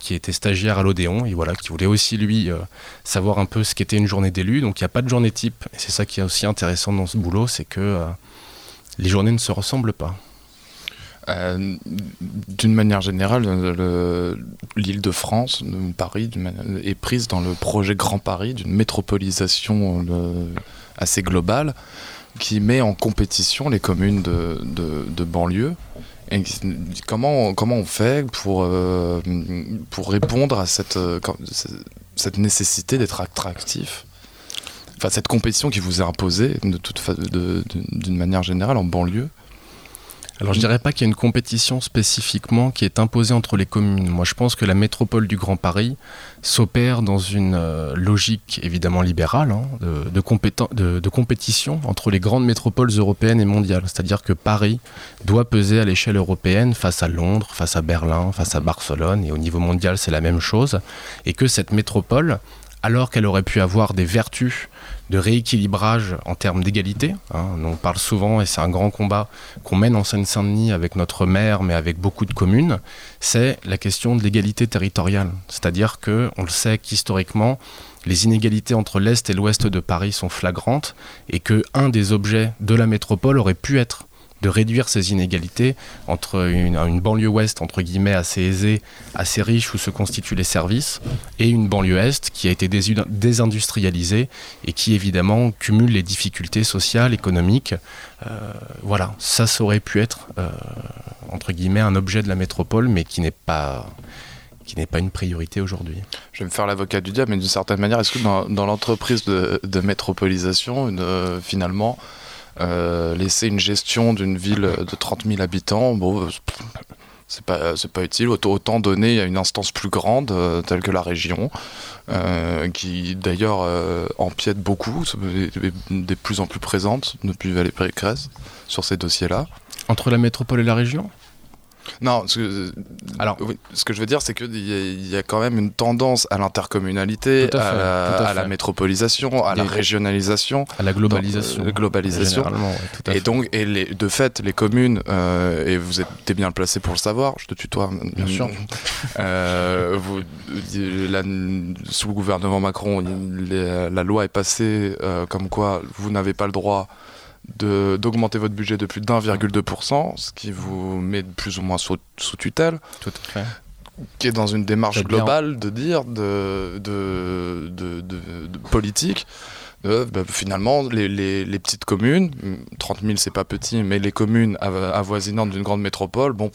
qui était stagiaire à l'Odéon et voilà qui voulait aussi lui euh, savoir un peu ce qu'était une journée d'élu. Donc il n'y a pas de journée type et c'est ça qui est aussi intéressant dans ce boulot, c'est que euh, les journées ne se ressemblent pas. D'une manière générale, l'île de France, Paris, est prise dans le projet Grand Paris d'une métropolisation assez globale qui met en compétition les communes de, de banlieue. Comment, comment on fait pour, euh, pour répondre à cette, euh, cette nécessité d'être attractif? Enfin, cette compétition qui vous est imposée d'une manière générale en banlieue? Alors je dirais pas qu'il y a une compétition spécifiquement qui est imposée entre les communes. Moi je pense que la métropole du Grand Paris s'opère dans une euh, logique évidemment libérale hein, de, compétition entre les grandes métropoles européennes et mondiales. C'est-à-dire que Paris doit peser à l'échelle européenne face à Londres, face à Berlin, face à Barcelone et au niveau mondial c'est la même chose. Et que cette métropole, alors qu'elle aurait pu avoir des vertus de rééquilibrage en termes d'égalité. Hein. On parle souvent, et c'est un grand combat qu'on mène en Seine-Saint-Denis avec notre maire, mais avec beaucoup de communes, c'est la question de l'égalité territoriale. C'est-à-dire que on le sait qu'historiquement, les inégalités entre l'Est et l'Ouest de Paris sont flagrantes et que un des objets de la métropole aurait pu être de réduire ces inégalités entre une, banlieue ouest, entre guillemets, assez aisée, assez riche, où se constituent les services, et une banlieue est qui a été désindustrialisée et qui, évidemment, cumule les difficultés sociales, économiques. Euh, voilà, ça, ça aurait pu être, euh, entre guillemets, un objet de la métropole, mais qui n'est pas qui n'est pas une priorité aujourd'hui. Je vais me faire l'avocat du diable, mais d'une certaine manière, est-ce que dans, l'entreprise de, métropolisation, une, finalement, euh, laisser une gestion d'une ville de 30 000 habitants, bon, c'est pas, pas utile. Autant donner à une instance plus grande, euh, telle que la région, euh, qui d'ailleurs empiète beaucoup, des plus en plus présente depuis Valérie Pécresse sur ces dossiers-là. Entre la métropole et la région? Non, ce, alors, ce que je veux dire, c'est qu'il y, y, a quand même une tendance à l'intercommunalité, à, la métropolisation, à la régionalisation, à la globalisation. Euh, globalisation. et donc, et les, de fait, les communes, euh, et vous êtes bien placé pour le savoir, je te tutoie. Bien sûr. <laughs> Euh, vous, la, sous le gouvernement Macron, la loi est passée comme quoi vous n'avez pas le droit d'augmenter votre budget de plus de 1,2%, ce qui vous met plus ou moins sous, tutelle. Tout à fait. Qui est dans une démarche globale de dire, de, de, de, politique. Bah, finalement, les, les, petites communes, 30 000 c'est pas petit, mais les communes avoisinantes d'une grande métropole, bon,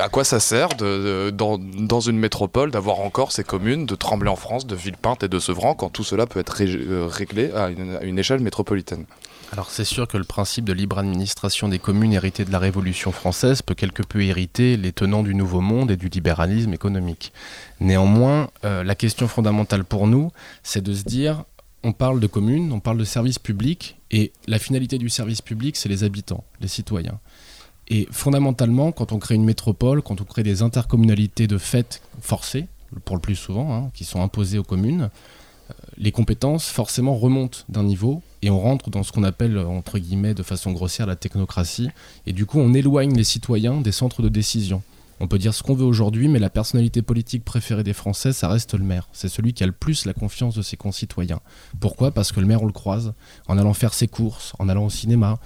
à quoi ça sert de, dans, dans, une métropole d'avoir encore ces communes de Tremblay en France, de Villepinte et de Sevran quand tout cela peut être euh, réglé à une, à une échelle métropolitaine? Alors c'est sûr que le principe de libre administration des communes hérité de la Révolution française peut quelque peu hériter les tenants du Nouveau Monde et du libéralisme économique. Néanmoins, euh, la question fondamentale pour nous, c'est de se dire, on parle de communes, on parle de services publics, et la finalité du service public, c'est les habitants, les citoyens. Et fondamentalement, quand on crée une métropole, quand on crée des intercommunalités de fait forcées, pour le plus souvent, hein, qui sont imposées aux communes, euh, les compétences forcément remontent d'un niveau et on rentre dans ce qu'on appelle, entre guillemets, de façon grossière, la technocratie. Et du coup, on éloigne les citoyens des centres de décision. On peut dire ce qu'on veut aujourd'hui, mais la personnalité politique préférée des Français, ça reste le maire. C'est celui qui a le plus la confiance de ses concitoyens. Pourquoi? Parce que le maire, on le croise en allant faire ses courses, en allant au cinéma,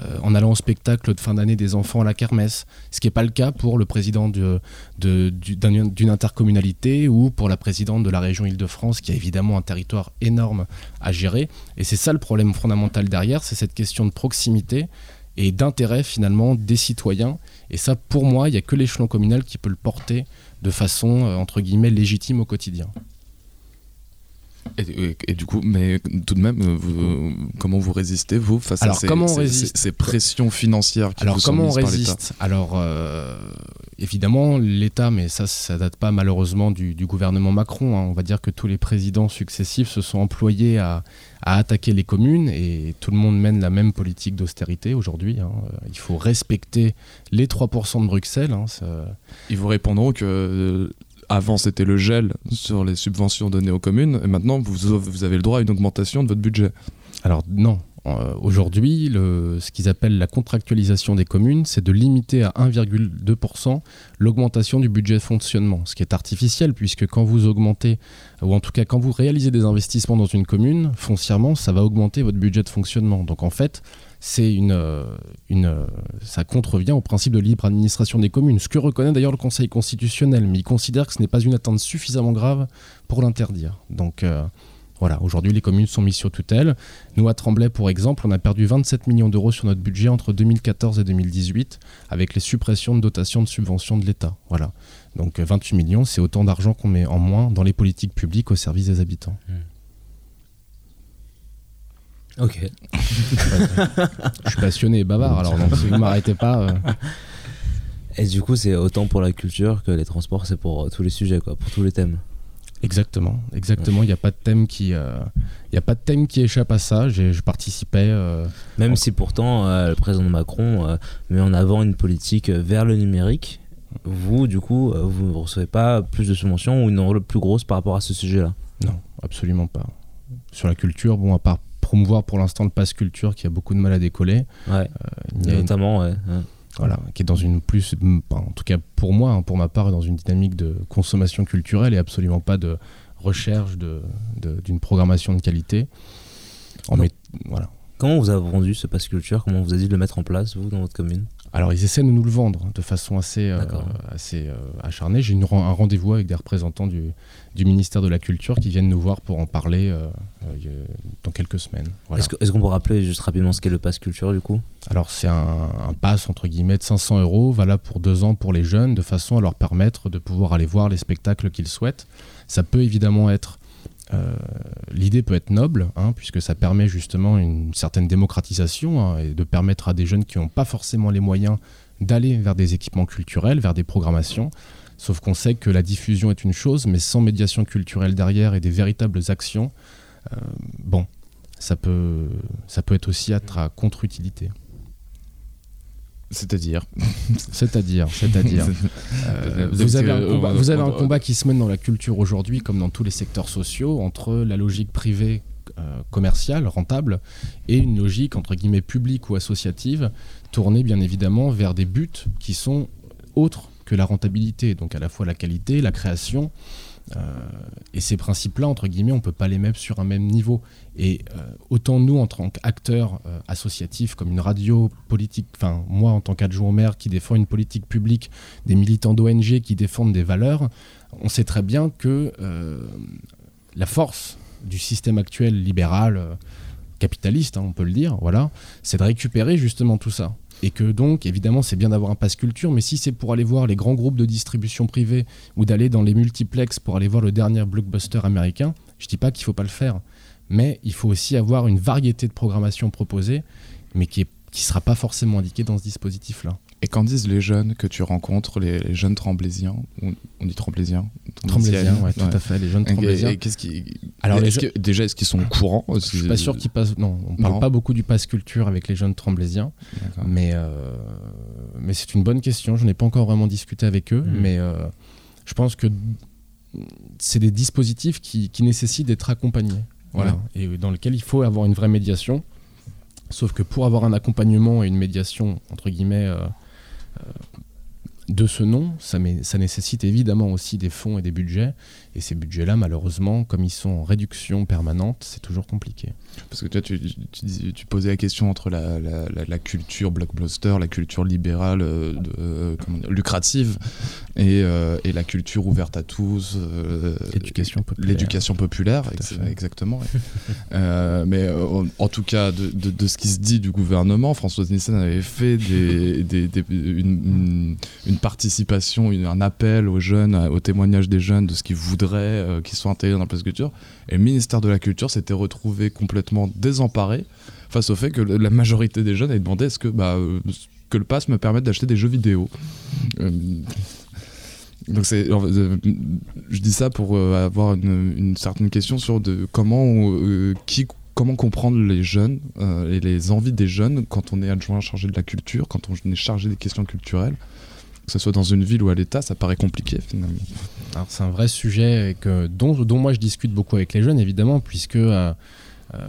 euh, en allant au spectacle de fin d'année des enfants à la kermesse, ce qui n'est pas le cas pour le président d'une intercommunalité ou pour la présidente de la région Île-de-France, qui a évidemment un territoire énorme à gérer. Et c'est ça le problème fondamental derrière, c'est cette question de proximité et d'intérêt finalement des citoyens. Et ça, pour moi, il n'y a que l'échelon communal qui peut le porter de façon, euh, entre guillemets, légitime au quotidien. Et, du coup, mais tout de même, euh, euh, comment vous résistez, vous, face à ces, comment ces, pressions financières qui Alors, vous comment sont on résiste Alors, euh, évidemment, l'État, mais ça, ça date pas malheureusement du, gouvernement Macron. Hein. On va dire que tous les présidents successifs se sont employés à, attaquer les communes et tout le monde mène la même politique d'austérité aujourd'hui. Hein. Il faut respecter les 3% de Bruxelles. Hein. Ils vous répondront que avant, c'était le gel sur les subventions données aux communes, et maintenant, vous, avez le droit à une augmentation de votre budget. Alors non, Euh, Aujourd'hui, ce qu'ils appellent la contractualisation des communes, c'est de limiter à 1,2% l'augmentation du budget de fonctionnement, ce qui est artificiel puisque quand vous augmentez, ou en tout cas quand vous réalisez des investissements dans une commune, foncièrement, ça va augmenter votre budget de fonctionnement. Donc en fait, c'est une, euh, une, euh, ça contrevient au principe de libre administration des communes, ce que reconnaît d'ailleurs le Conseil constitutionnel, mais il considère que ce n'est pas une atteinte suffisamment grave pour l'interdire. Donc euh, voilà, aujourd'hui les communes sont mises sur tutelle. Nous à Tremblay, pour exemple, on a perdu 27 millions d'euros sur notre budget entre 2014 et 2018 avec les suppressions de dotations de subventions de l'État. Voilà. Donc euh, 28 millions, c'est autant d'argent qu'on met en moins dans les politiques publiques au service des habitants. Ok. Je suis passionné et bavard, alors donc si vous m'arrêtez pas. euh, Et du coup, c'est autant pour la culture que les transports, c'est pour euh, tous les sujets, quoi, pour tous les thèmes. Exactement, exactement. Il n'y a pas de thème qui, euh, il a pas de thème qui échappe à ça. Je participais. euh, Même si pourtant le président Macron met en avant une politique vers le numérique, vous, du coup, vous ne recevez pas plus de subventions ou une enveloppe plus grosse par rapport à ce sujet-là? Non, absolument pas. Sur la culture, bon, à part promouvoir pour l'instant le pass culture qui a beaucoup de mal à décoller. Ouais. euh, il y a une- Notamment, ouais. voilà, qui est dans une plus, en tout cas pour moi, hein, pour ma part, dans une dynamique de consommation culturelle et absolument pas de recherche de- de- d'une programmation de qualité. En met- voilà. Comment vous avez vendu ce pass culture? Comment vous avez dit de le mettre en place, vous, dans votre commune? Alors ils essaient de nous le vendre de façon assez, euh, assez euh, acharnée. J'ai une un rendez-vous avec des représentants du, du ministère de la Culture qui viennent nous voir pour en parler euh, dans quelques semaines. Voilà. Est-ce que- est-ce qu'on peut rappeler juste rapidement ce qu'est le pass culture, du coup? Alors c'est un, un pass entre guillemets de 500 euros, valable pour deux ans pour les jeunes, de façon à leur permettre de pouvoir aller voir les spectacles qu'ils souhaitent. Ça peut évidemment être, euh, l'idée peut être noble, hein, puisque ça permet justement une certaine démocratisation hein, et de permettre à des jeunes qui n'ont pas forcément les moyens d'aller vers des équipements culturels, vers des programmations. Sauf qu'on sait que la diffusion est une chose, mais sans médiation culturelle derrière et des véritables actions, euh, bon, ça peut, être aussi être à contre-utilité. <laughs> C'est-à-dire C'est-à-dire, c'est-à-dire. <laughs> Euh, vous, avez un combat, vous avez un combat qui se mène dans la culture aujourd'hui, comme dans tous les secteurs sociaux, entre la logique privée euh, commerciale, rentable, et une logique entre guillemets publique ou associative, tournée bien évidemment vers des buts qui sont autres que la rentabilité, donc à la fois la qualité, la création. Euh, et ces principes-là, entre guillemets, on ne peut pas les mettre sur un même niveau. Et euh, autant nous, en tant qu'acteurs euh, associatifs, comme une radio politique, enfin moi en tant qu'adjoint maire qui défend une politique publique, des militants d'ONG qui défendent des valeurs, on sait très bien que la force du système actuel libéral, capitaliste, hein, on peut le dire, voilà, c'est de récupérer justement tout ça. Et que donc, évidemment, c'est bien d'avoir un pass culture, mais si c'est pour aller voir les grands groupes de distribution privée ou d'aller dans les multiplex pour aller voir le dernier blockbuster américain, je dis pas qu'il faut pas le faire, mais il faut aussi avoir une variété de programmation proposée, mais qui qui sera pas forcément indiquée dans ce dispositif-là. Et qu'en disent les jeunes que tu rencontres, les, les jeunes tremblésiens On on dit tremblésiens Tremblésiens, ouais, tout à fait, les jeunes et- tremblésiens. et qu'est-ce qui... Alors, les que- déjà, est-ce qu'ils sont au courant Je suis pas sûr qu'ils passent. Non, on parle Non. pas beaucoup du pass culture avec les jeunes tremblésiens, mais euh, mais c'est une bonne question. Je n'ai pas encore vraiment discuté avec eux, Mhm. mais euh, je pense que c'est des dispositifs qui, qui nécessitent d'être accompagnés, voilà, et dans lesquels il faut avoir une vraie médiation. Sauf que pour avoir un accompagnement et une médiation entre guillemets euh, de ce nom, ça nécessite évidemment aussi des fonds et des budgets. Et ces budgets-là, malheureusement, comme ils sont en réduction permanente, c'est toujours compliqué. Parce que toi, tu, tu, dis- tu posais la question entre la, la- la- la culture blockbuster, la culture libérale euh, de- euh, lucrative et, euh, et la culture ouverte à tous. euh, L'éducation populaire. L'éducation ex- exactement. ouais. <laughs> Mais en, tout cas, de, de- de ce qui se dit du gouvernement, Françoise Nissen avait fait des, <laughs> des- des- une, une- une participation, une- un appel aux jeunes, au témoignage des jeunes de ce qu'ils voudraient euh, qu'ils intégrés dans la place culture. Et le ministère de la Culture s'était retrouvé complètement désemparé face au fait que la majorité des jeunes avaient demandé est-ce que, bah, euh, que le pass me permette d'acheter des jeux vidéo. Euh, donc c'est, euh, je dis ça pour avoir une, certaine question sur de comment, qui, comment comprendre les jeunes et les envies des jeunes quand on est adjoint chargé de la culture, quand on est chargé des questions culturelles, que ce soit dans une ville ou à l'État, ça paraît compliqué finalement. Alors, c'est un vrai sujet et que, dont, moi je discute beaucoup avec les jeunes, évidemment, puisque euh, Euh,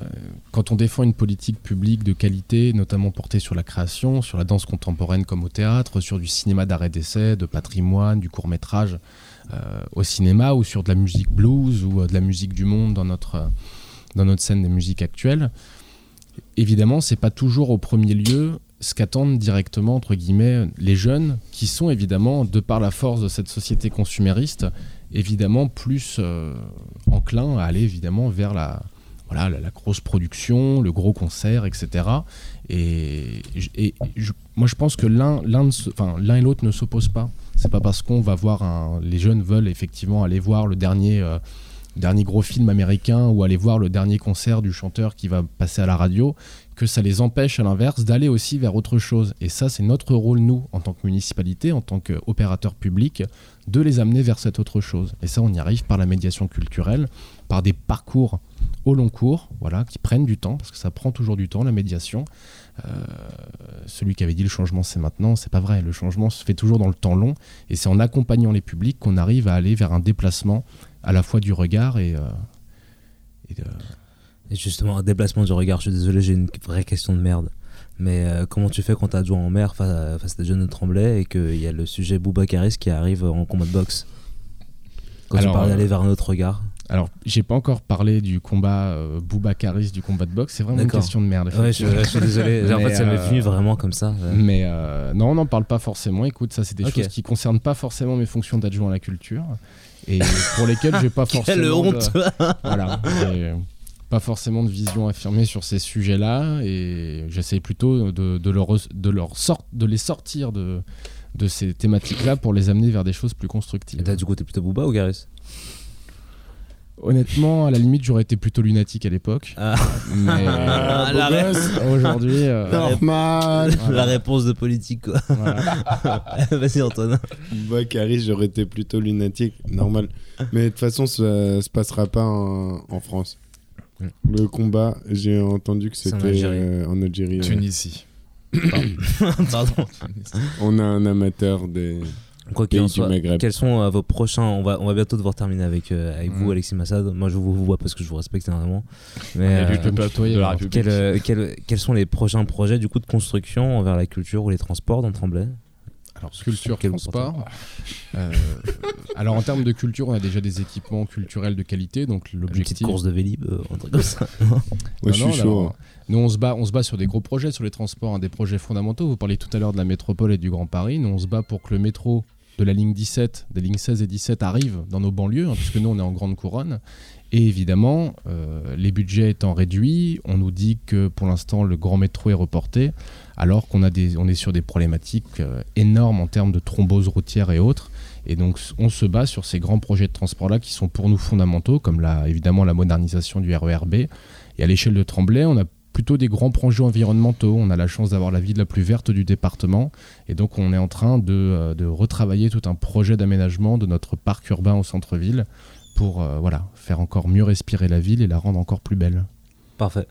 quand on défend une politique publique de qualité, notamment portée sur la création, sur la danse contemporaine comme au théâtre, sur du cinéma d'arrêt d'essai, de patrimoine, du court métrage euh, au cinéma, ou sur de la musique blues ou de la musique du monde dans notre, dans notre scène des musiques actuelles, évidemment, c'est pas toujours au premier lieu ce qu'attendent directement, entre guillemets, les jeunes, qui sont évidemment, de par la force de cette société consumériste, évidemment plus euh, enclins à aller évidemment vers la, voilà, la, grosse production, le gros concert, etc. Et, et je- moi, je pense que l'un l'un l'un et l'autre ne s'opposent pas. C'est pas parce qu'on va voir un. Les jeunes veulent effectivement aller voir le dernier. euh, dernier gros film américain ou aller voir le dernier concert du chanteur qui va passer à la radio, que ça les empêche à l'inverse d'aller aussi vers autre chose. Et ça, c'est notre rôle, nous, en tant que municipalité, en tant qu'opérateur public, de les amener vers cette autre chose. Et ça, on y arrive par la médiation culturelle, par des parcours au long cours, voilà, qui prennent du temps, parce que ça prend toujours du temps, la médiation. Euh, celui qui avait dit le changement c'est maintenant, c'est pas vrai. Le changement se fait toujours dans le temps long, et c'est en accompagnant les publics qu'on arrive à aller vers un déplacement à la fois du regard et, euh, et de- Et justement, un déplacement du regard, je suis désolé, j'ai une vraie question de merde. Mais euh, comment tu fais quand t'as adjoint en mer face à, face à des jeunes de Tremblay et qu'il y a le sujet Boubacaris qui arrive en combat de boxe? Quand Alors, tu parles euh, d'aller vers un autre regard Alors, j'ai pas encore parlé du combat euh, Boubacaris, du combat de boxe. C'est vraiment une question de merde. Ouais, je- je suis désolé. <laughs> En fait, ça m'est euh, venu vraiment comme ça, ouais. Mais euh, non, on n'en parle pas forcément. Écoute, ça, c'est des choses qui concernent pas forcément mes fonctions d'adjoint à la culture et pour lesquelles j'ai pas <laughs> forcément. Quelle de- honte <laughs> Voilà. Pas forcément de vision affirmée sur ces sujets-là et j'essaie plutôt de, de leur, de, leur sort, de les sortir de, de ces thématiques-là pour les amener vers des choses plus constructives. Et t'as du côté plutôt Bouba ou Garis Honnêtement, à la limite, j'aurais été plutôt lunatique à l'époque. Ah. Mais Ah, euh, <laughs> aujourd'hui. euh, Normal. <laughs> La réponse de politique, quoi. <laughs> Vas-y, Antoine. Baccaris, j'aurais été plutôt lunatique, normal. Mais de toute façon, ça se passera pas en, en France. Le combat, j'ai entendu que C'est en c'était Algérie. euh, en Algérie. ouais. Tunisie. <laughs> Pardon. On a un amateur des Quoi qu'il pays en du soit, Maghreb. quels sont euh, vos prochains on va, on va bientôt devoir terminer avec, euh, avec vous, Mm. Alexis Massad. Moi, je vous vois parce que je vous respecte énormément. Mais euh, de la. République. quels, euh, quels- quels sont les prochains projets du coup de construction envers la culture ou les transports dans Tremblay? Alors, culture, transport. Euh, alors, en termes de culture, on a déjà des équipements culturels de qualité. Donc, Une l'objectif. petite course de Vélib, euh, un truc comme ça. Ouais, je Non, suis non, chaud. Nous, on se, bat, on se bat sur des gros projets sur les transports, hein, des projets fondamentaux. Vous parliez tout à l'heure de la métropole et du Grand Paris. Nous, on se bat pour que le métro de la ligne 17, des lignes 16 et 17 arrive dans nos banlieues, hein, puisque nous, on est en grande couronne. Et évidemment, euh, les budgets étant réduits, on nous dit que pour l'instant, le grand métro est reporté, alors qu'on est sur des problématiques euh, énormes en termes de thrombose routière et autres. Et donc, on se bat sur ces grands projets de transport-là qui sont pour nous fondamentaux, comme la, évidemment la modernisation du RERB. Et à l'échelle de Tremblay, on a plutôt des grands projets environnementaux. On a la chance d'avoir la ville la plus verte du département. Et donc, on est en train de, euh, de retravailler tout un projet d'aménagement de notre parc urbain au centre-ville pour euh, voilà, faire encore mieux respirer la ville et la rendre encore plus belle. Parfait.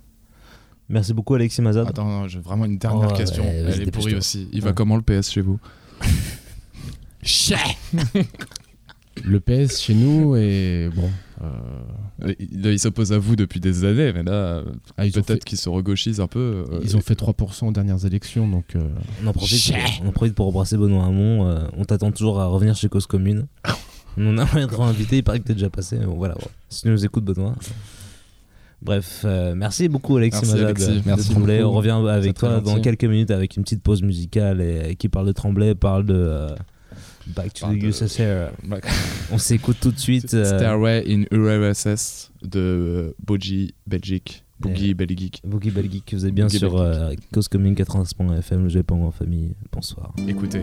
Merci beaucoup, Alexis Mazad. Attends, non, j'ai vraiment une dernière Oh, question. ouais, Elle est pourrie aussi. Il va comment le PS chez vous? <laughs> Le PS chez nous est bon. euh, Il, il s'oppose à vous depuis des années, mais là, Ah, peut-être fait- qu'il se regauchise un peu. euh, ils ont fait 3% aux dernières élections, donc euh, On en profite, pour, on en profite pour embrasser Benoît Hamon. euh, on t'attend toujours à revenir chez Cause Commune. <laughs> On a <laughs> un grand invité, il paraît que t'es déjà passé. bon, voilà, voilà. Si tu nous écoutes, Benoît. Bref, euh, merci beaucoup Alexis Merci, Mazad Alexis. de Merci Tremblay. beaucoup. On revient avec toi dans gentil. quelques minutes avec une petite pause musicale et, et qui parle de Tremblay, parle de euh, Back to Parle the de- USSR. On s'écoute tout de suite. <laughs> euh, Stairway in URSS de euh, Boji Belgique. Boogie Belgique. Boogie Belgique, vous êtes bien Boogie sur euh, Cause Commune 80.fm, le Japon en famille. Bonsoir. Écoutez.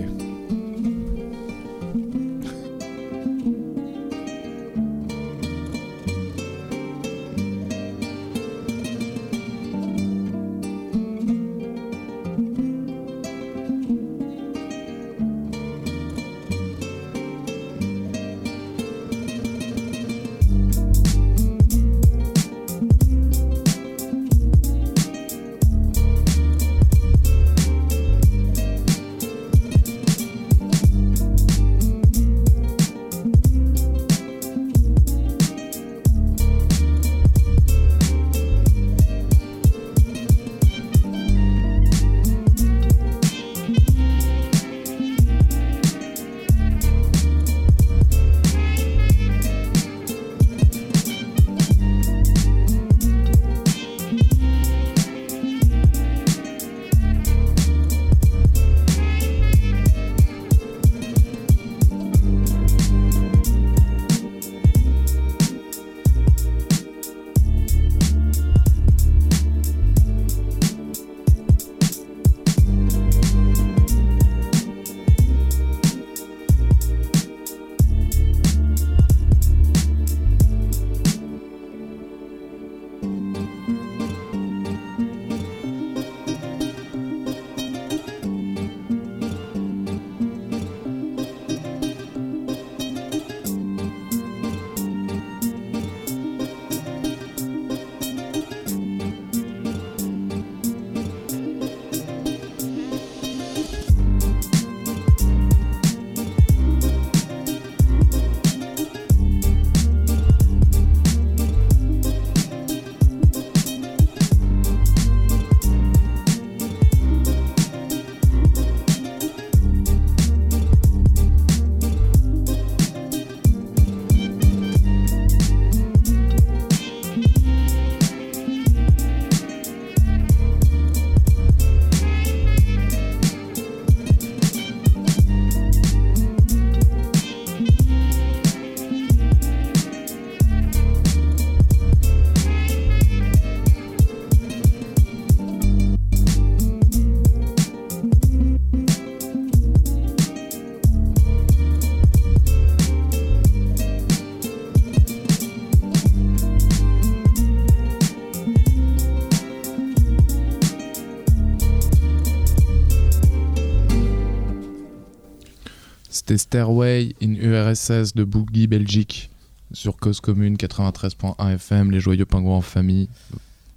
C'était Stairway in URSS de Boogie Belgique sur Cause Commune 93.1 FM, les joyeux pingouins en famille.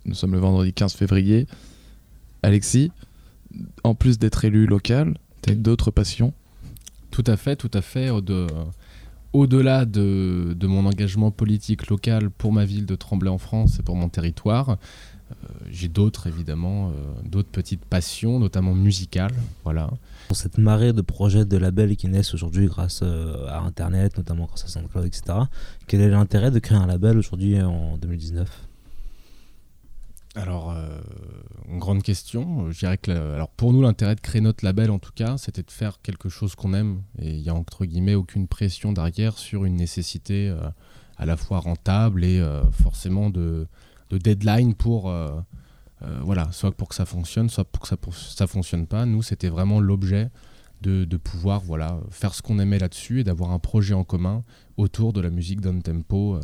Nous sommes le vendredi 15 février. Alexis, en plus d'être élu local, tu as d'autres passions? Tout à fait, tout à fait. Au- de- Au-delà de, de mon engagement politique local pour ma ville de Tremblay en France et pour mon territoire, j'ai d'autres évidemment, euh, d'autres petites passions, notamment musicales. Voilà. Pour cette marée de projets de labels qui naissent aujourd'hui grâce euh, à Internet, notamment grâce à SoundCloud, etc., quel est l'intérêt de créer un label aujourd'hui en 2019 Alors, euh, une grande question. Je dirais que alors pour nous, l'intérêt de créer notre label, en tout cas, c'était de faire quelque chose qu'on aime. Et il y a entre guillemets aucune pression derrière sur une nécessité euh, à la fois rentable et euh, forcément de, de deadline pour euh, euh, voilà, soit pour que ça fonctionne, soit pour que ça pour- ça fonctionne pas. Nous, c'était vraiment l'objet de, de pouvoir voilà faire ce qu'on aimait là-dessus et d'avoir un projet en commun autour de la musique down tempo euh,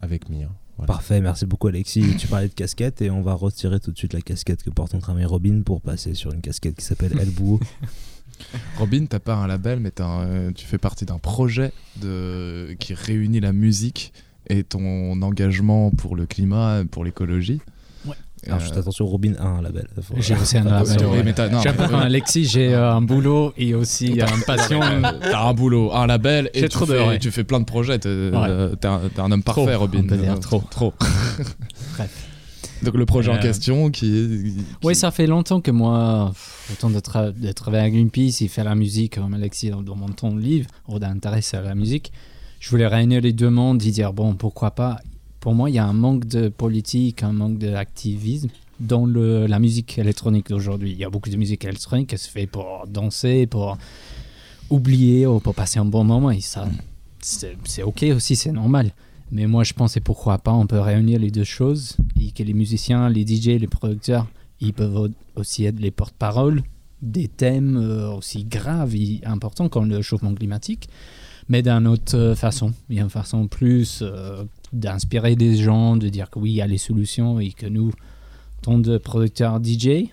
avec Mia. Voilà. Parfait, merci beaucoup Alexis. tu parlais de casquette et on va retirer tout de suite la casquette que porte notre ami Robin pour passer sur une casquette qui s'appelle El Bouhou. <laughs> Robin, t'as pas un label, mais un- tu fais partie d'un projet de... qui réunit la musique et ton engagement pour le climat, pour l'écologie. Ouais. Alors, juste attention, Robin a un label. Faut- J'ai aussi un label. oui, ouais. mais t'as- non, J'ai un Alexis, j'ai euh, un boulot et aussi euh, une passion. T'as un boulot, un label et tu trop de- fais, ouais. tu fais plein de projets. T'es Ouais. euh, t'es un, t'es un homme Trop, parfait, Robin. on peut dire, Euh, trop. trop. <laughs> Bref. Donc le projet en Euh, question qui est... qui- Oui, ça fait longtemps que moi, autant de, tra- de travailler à Greenpeace et faire la musique comme Alexis dans, dans mon temps libre, ou d'intérêt à la musique, je voulais réunir les deux mondes et dire, bon, pourquoi pas. Pour moi, il y a un manque de politique, un manque d'activisme dans la musique électronique d'aujourd'hui. Il y a beaucoup de musique électronique qui se fait pour danser, pour oublier ou pour passer un bon moment. Ça, c'est ok aussi, c'est normal. Mais moi, je pensais pourquoi pas, on peut réunir les deux choses et que les musiciens, les DJ, les producteurs, ils peuvent au- aussi être les porte-parole des thèmes euh, aussi graves et importants comme le chauffement climatique, mais d'une autre euh, façon, et une façon plus euh, d'inspirer des gens, de dire que oui, il y a les solutions et que nous, tant de producteurs DJ,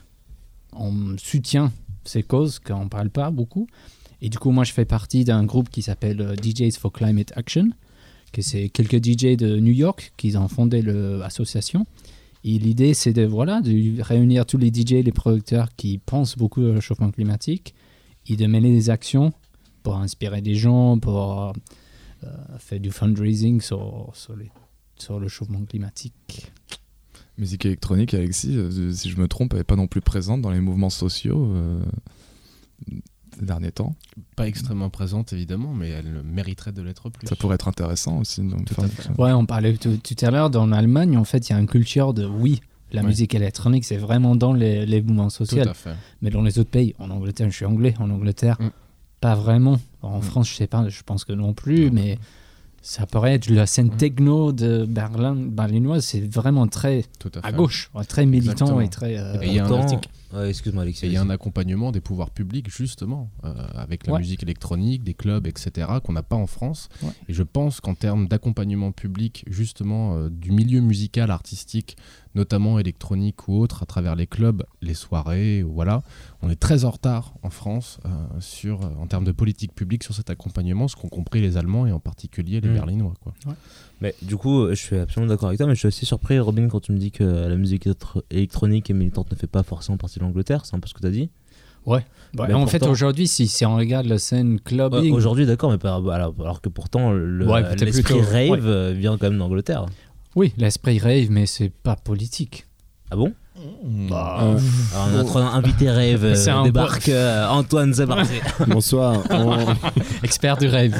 on soutient ces causes qu'on ne parle pas beaucoup. Et du coup, moi, je fais partie d'un groupe qui s'appelle euh, DJs for Climate Action, que c'est quelques DJ de New York qui ont fondé l'association. Et l'idée, c'est de, voilà, de réunir tous les DJ, les producteurs qui pensent beaucoup au réchauffement climatique et de mener des actions pour inspirer des gens, pour euh, faire du fundraising sur, sur, les- sur le chauffement climatique. Musique électronique, Alexis, euh, si je me trompe, elle n'est pas non plus présente dans les mouvements sociaux euh, ces derniers temps. Pas extrêmement présente évidemment, mais elle mériterait de l'être plus. Ça pourrait être intéressant aussi. donc, Tout enfin, à fait. Ouais, on parlait tout, tout à l'heure, dans l'Allemagne, en fait, il y a une culture de oui, la musique électronique, c'est vraiment dans les, les mouvements sociaux. Tout à fait. Mais dans les autres pays, en Angleterre, je suis anglais, en Angleterre, Mm. Pas vraiment. En France, je sais pas, je pense que non plus, mais ça pourrait être la scène Mm. techno de Berlin, berlinoise, c'est vraiment très Tout à gauche, très militant Exactement. et très. euh, Et il y a un- Pourtant- Ouais, excuse-moi Alexis. Et il y a un accompagnement des pouvoirs publics, justement, euh, avec la Ouais. musique électronique, des clubs, etc., qu'on n'a pas en France. Ouais. Et je pense qu'en termes d'accompagnement public, justement, euh, du milieu musical, artistique, notamment électronique ou autre, à travers les clubs, les soirées, voilà, on est très en retard en France euh, sur, euh, en termes de politique publique sur cet accompagnement, ce qu'ont compris les Allemands et en particulier les Mm. Berlinois. Quoi. Mais du coup, euh, je suis absolument d'accord avec toi, mais je suis aussi surpris, Robin, quand tu me dis que la musique électro- électronique et militante ne fait pas forcément partie de l'Angleterre. C'est un peu ce que tu as dit. Ouais. Ouais, Mais en fait, aujourd'hui, si, si on regarde la scène Ouais, clubbing. Aujourd'hui, d'accord, mais pas- alors, alors que pourtant, le- Ouais, peut-être l'esprit rave euh, vient quand même d'Angleterre. Oui, l'esprit rave, mais c'est pas politique. Ah bon? Bah, <laughs> Euh, Alors, notre invité rave euh, C'est un débarque, euh, Antoine Zabarté. <laughs> Bonsoir. On- <laughs> Expert du rave.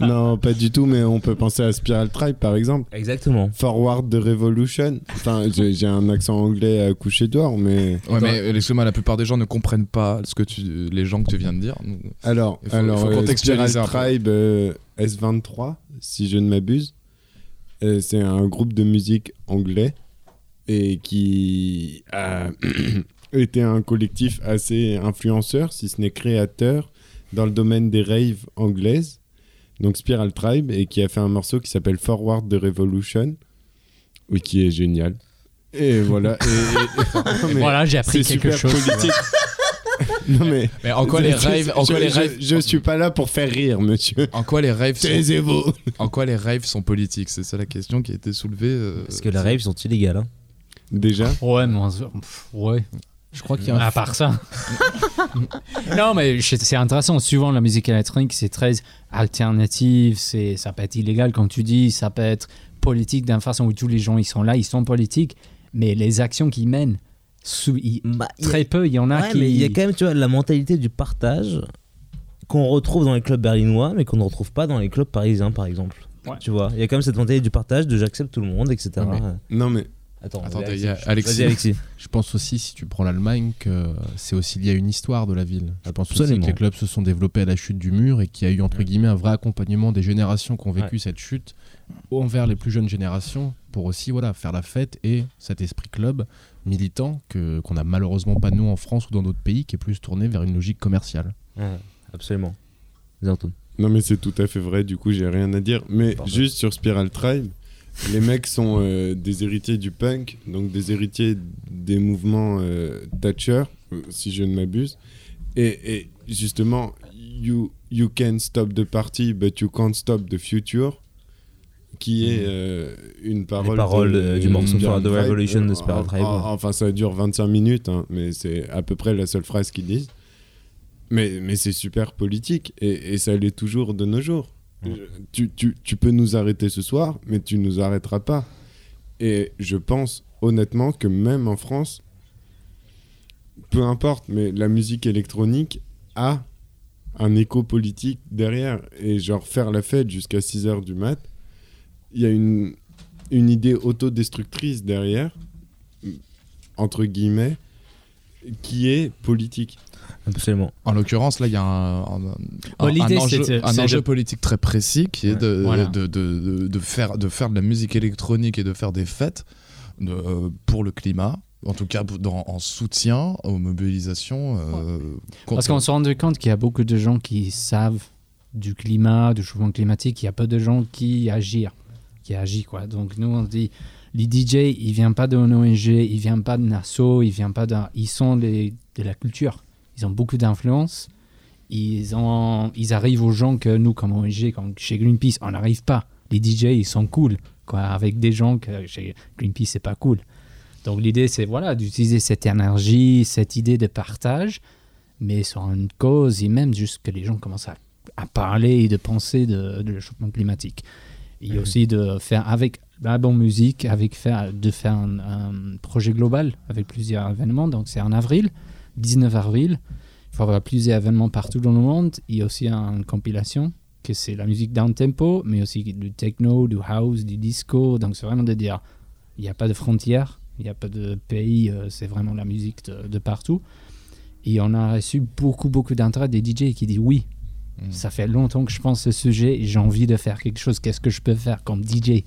non, pas du tout, mais on peut penser à Spiral Tribe par exemple. Exactement. Forward the Revolution. Enfin, j'ai un accent anglais à coucher dehors, mais. Ouais, mais excuse-moi, la plupart des gens ne comprennent pas ce que tu, les gens que tu viens de dire. Alors, Il faut- alors il faut euh, contextualiser Spiral. Tribe euh, S23, si je ne m'abuse, Euh, c'est un groupe de musique anglais et qui a <clears throat> été un collectif assez influenceur, si ce n'est créateur, dans le domaine des raves anglaises. Donc Spiral Tribe et qui a fait un morceau qui s'appelle Forward the Revolution, oui, qui est génial. Et voilà. et- et- <laughs> mais Voilà, j'ai appris c'est quelque super chose. politique. <laughs> Non mais, Mais en quoi les je- raves- en je, quoi les je- raves- je suis pas là pour faire rire, monsieur. En quoi les raves sont... Taisez-vous. En quoi les raves sont politiques? C'est ça la question qui a été soulevée. euh, Parce que les raves sont illégales. Hein. Déjà Ouais, mais on se- pff, ouais. Je crois qu'il y a un À part ça. <laughs> non, mais je- c'est intéressant. Souvent, la musique électronique, c'est très alternative. C'est, ça peut être illégal, comme tu dis. Ça peut être politique d'une façon où tous les gens, ils sont là, ils sont politiques. Mais les actions qu'ils mènent, sous- ils- Bah, il y a- très peu, il y en a Ouais, qui... mais il y a quand même, tu vois, la mentalité du partage qu'on retrouve dans les clubs berlinois, mais qu'on ne retrouve pas dans les clubs parisiens, par exemple. Ouais. Tu vois, il y a quand même cette mentalité du partage, de j'accepte tout le monde, etc. Non, mais- Non mais Attends, Attendez, y a Alexis. Alexis. Vas-y, Alexis. Je pense aussi, si tu prends l'Allemagne, que c'est aussi lié à une histoire de la ville. Je pense aussi que les clubs se sont développés à la chute du mur et qu'il y a eu, entre guillemets, un vrai accompagnement des générations qui ont vécu Ouais. cette chute envers les plus jeunes générations pour aussi voilà, faire la fête et cet esprit club militant que, qu'on a malheureusement pas nous en France ou dans d'autres pays qui est plus tourné vers une logique commerciale. Ouais, absolument. Non mais c'est tout à fait vrai, du coup j'ai rien à dire. Mais Pardon. juste sur Spiral Tribe, les mecs sont euh, des héritiers du punk, donc des héritiers des mouvements euh, Thatcher, euh, si je ne m'abuse. Et, et justement, you, you can stop the party, but you can't stop the future, qui est euh, une parole... paroles, de- du morceau Spiral The. Revolution de Spiral en- Tribe. en- Enfin ça dure 25 minutes, hein, mais c'est à peu près la seule phrase qu'ils disent. Mais, mais c'est super politique et, et ça l'est toujours de nos jours. Tu, tu, tu peux nous arrêter ce soir, mais tu nous arrêteras pas. Et je pense honnêtement que même en France, peu importe, mais la musique électronique a un écho politique derrière. Et genre faire la fête jusqu'à 6 heures du mat, il y a une, une idée autodestructrice derrière, entre guillemets, qui est politique. Absolument. En l'occurrence, là, il y a un, un- Oh, un- l'idée, un enjeu, un politique très précis qui est de, Voilà. de, de- de- de faire, de faire de la musique électronique et de faire des fêtes de- euh, pour le climat. En tout cas, dans- en soutien aux mobilisations. euh, contre- Parce qu'on se rend compte qu'il y a beaucoup de gens qui savent du climat, du changement climatique. Il y a peu de gens qui agissent, qui agissent quoi. Donc nous on dit, les DJ, ils viennent pas d'une ONG, ils viennent pas de Nassau, ils viennent pas d'un, ils sont les- de la culture. Ils ont beaucoup d'influence. Ils ont, ils arrivent aux gens que nous comme ONG, comme chez Greenpeace, on n'arrive pas. Les DJ, ils sont cool quoi, avec des gens que chez Greenpeace c'est pas cool. Donc l'idée c'est voilà d'utiliser cette énergie, cette idée de partage mais sur une cause et même juste que les gens commencent à, à parler et de penser de, de le changement climatique. Et aussi de faire avec la bonne musique, avec faire, de faire un, un projet global avec plusieurs événements. Donc c'est en avril, 19 avril. Il faut avoir plusieurs événements partout dans le monde. Il y a aussi une compilation que c'est la musique down tempo, mais aussi du techno, du house, du disco. Donc c'est vraiment de dire, il n'y a pas de frontières, il n'y a pas de pays, euh, c'est vraiment la musique de, de partout. Et on a reçu beaucoup, beaucoup d'intérêt des DJ qui disent oui. Ça fait longtemps que je pense ce sujet et j'ai envie de faire quelque chose. Qu'est-ce que je peux faire comme DJ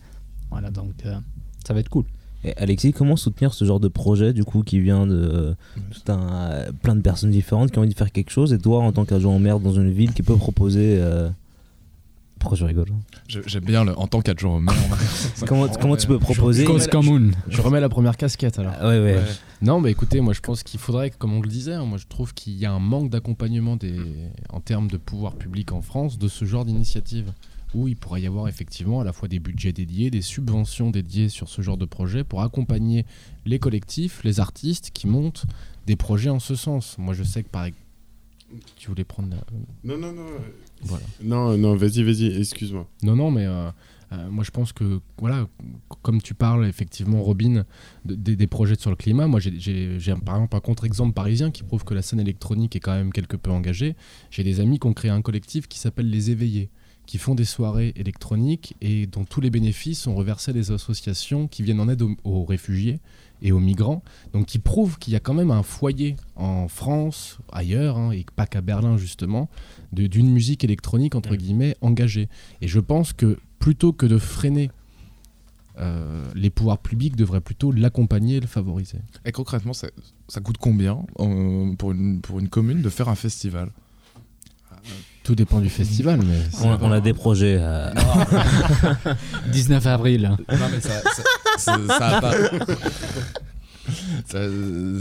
Voilà, donc euh, ça va être cool. Et Alexis, comment soutenir ce genre de projet du coup qui vient de euh, tout un, plein de personnes différentes qui ont envie de faire quelque chose et toi en tant qu'agent en merde dans une ville qui peut proposer euh, pourquoi je rigole J'aime bien le, en tant qu'adjoint au maire. Comment- comment tu peux proposer Je. Je, je remets la première casquette alors. Ah ouais, ouais. Non, mais écoutez, moi je pense qu'il faudrait, comme on le disait, hein, moi je trouve qu'il y a un manque d'accompagnement des, en termes de pouvoir public en France de ce genre d'initiative. Où il pourrait y avoir effectivement à la fois des budgets dédiés, des subventions dédiées sur ce genre de projet pour accompagner les collectifs, les artistes qui montent des projets en ce sens. Moi je sais que par exemple. Tu voulais prendre la... Non, non, non. Voilà. Non, non, vas-y, vas-y, excuse-moi. Non, non, mais euh, euh, moi je pense que, voilà, comme tu parles effectivement, Robin, de- des, des projets sur le climat, moi j'ai- par exemple un contre-exemple parisien qui prouve que la scène électronique est quand même quelque peu engagée. J'ai des amis qui ont créé un collectif qui s'appelle Les Éveillés, qui font des soirées électroniques et dont tous les bénéfices sont reversés à des associations qui viennent en aide aux, aux réfugiés et aux migrants, donc qui prouvent qu'il y a quand même un foyer en France, ailleurs, hein, et pas qu'à Berlin justement, d'une musique électronique entre guillemets engagée. Et je pense que plutôt que de freiner, euh, les pouvoirs publics devraient plutôt l'accompagner et le favoriser. Et concrètement, ça, ça coûte combien euh, pour, une, pour une commune de faire un festival? Tout dépend du festival, mais On, a- on a des projets. euh, <laughs> 19 avril. Non, mais ça, ça, ça- ça a pas. <laughs> ça,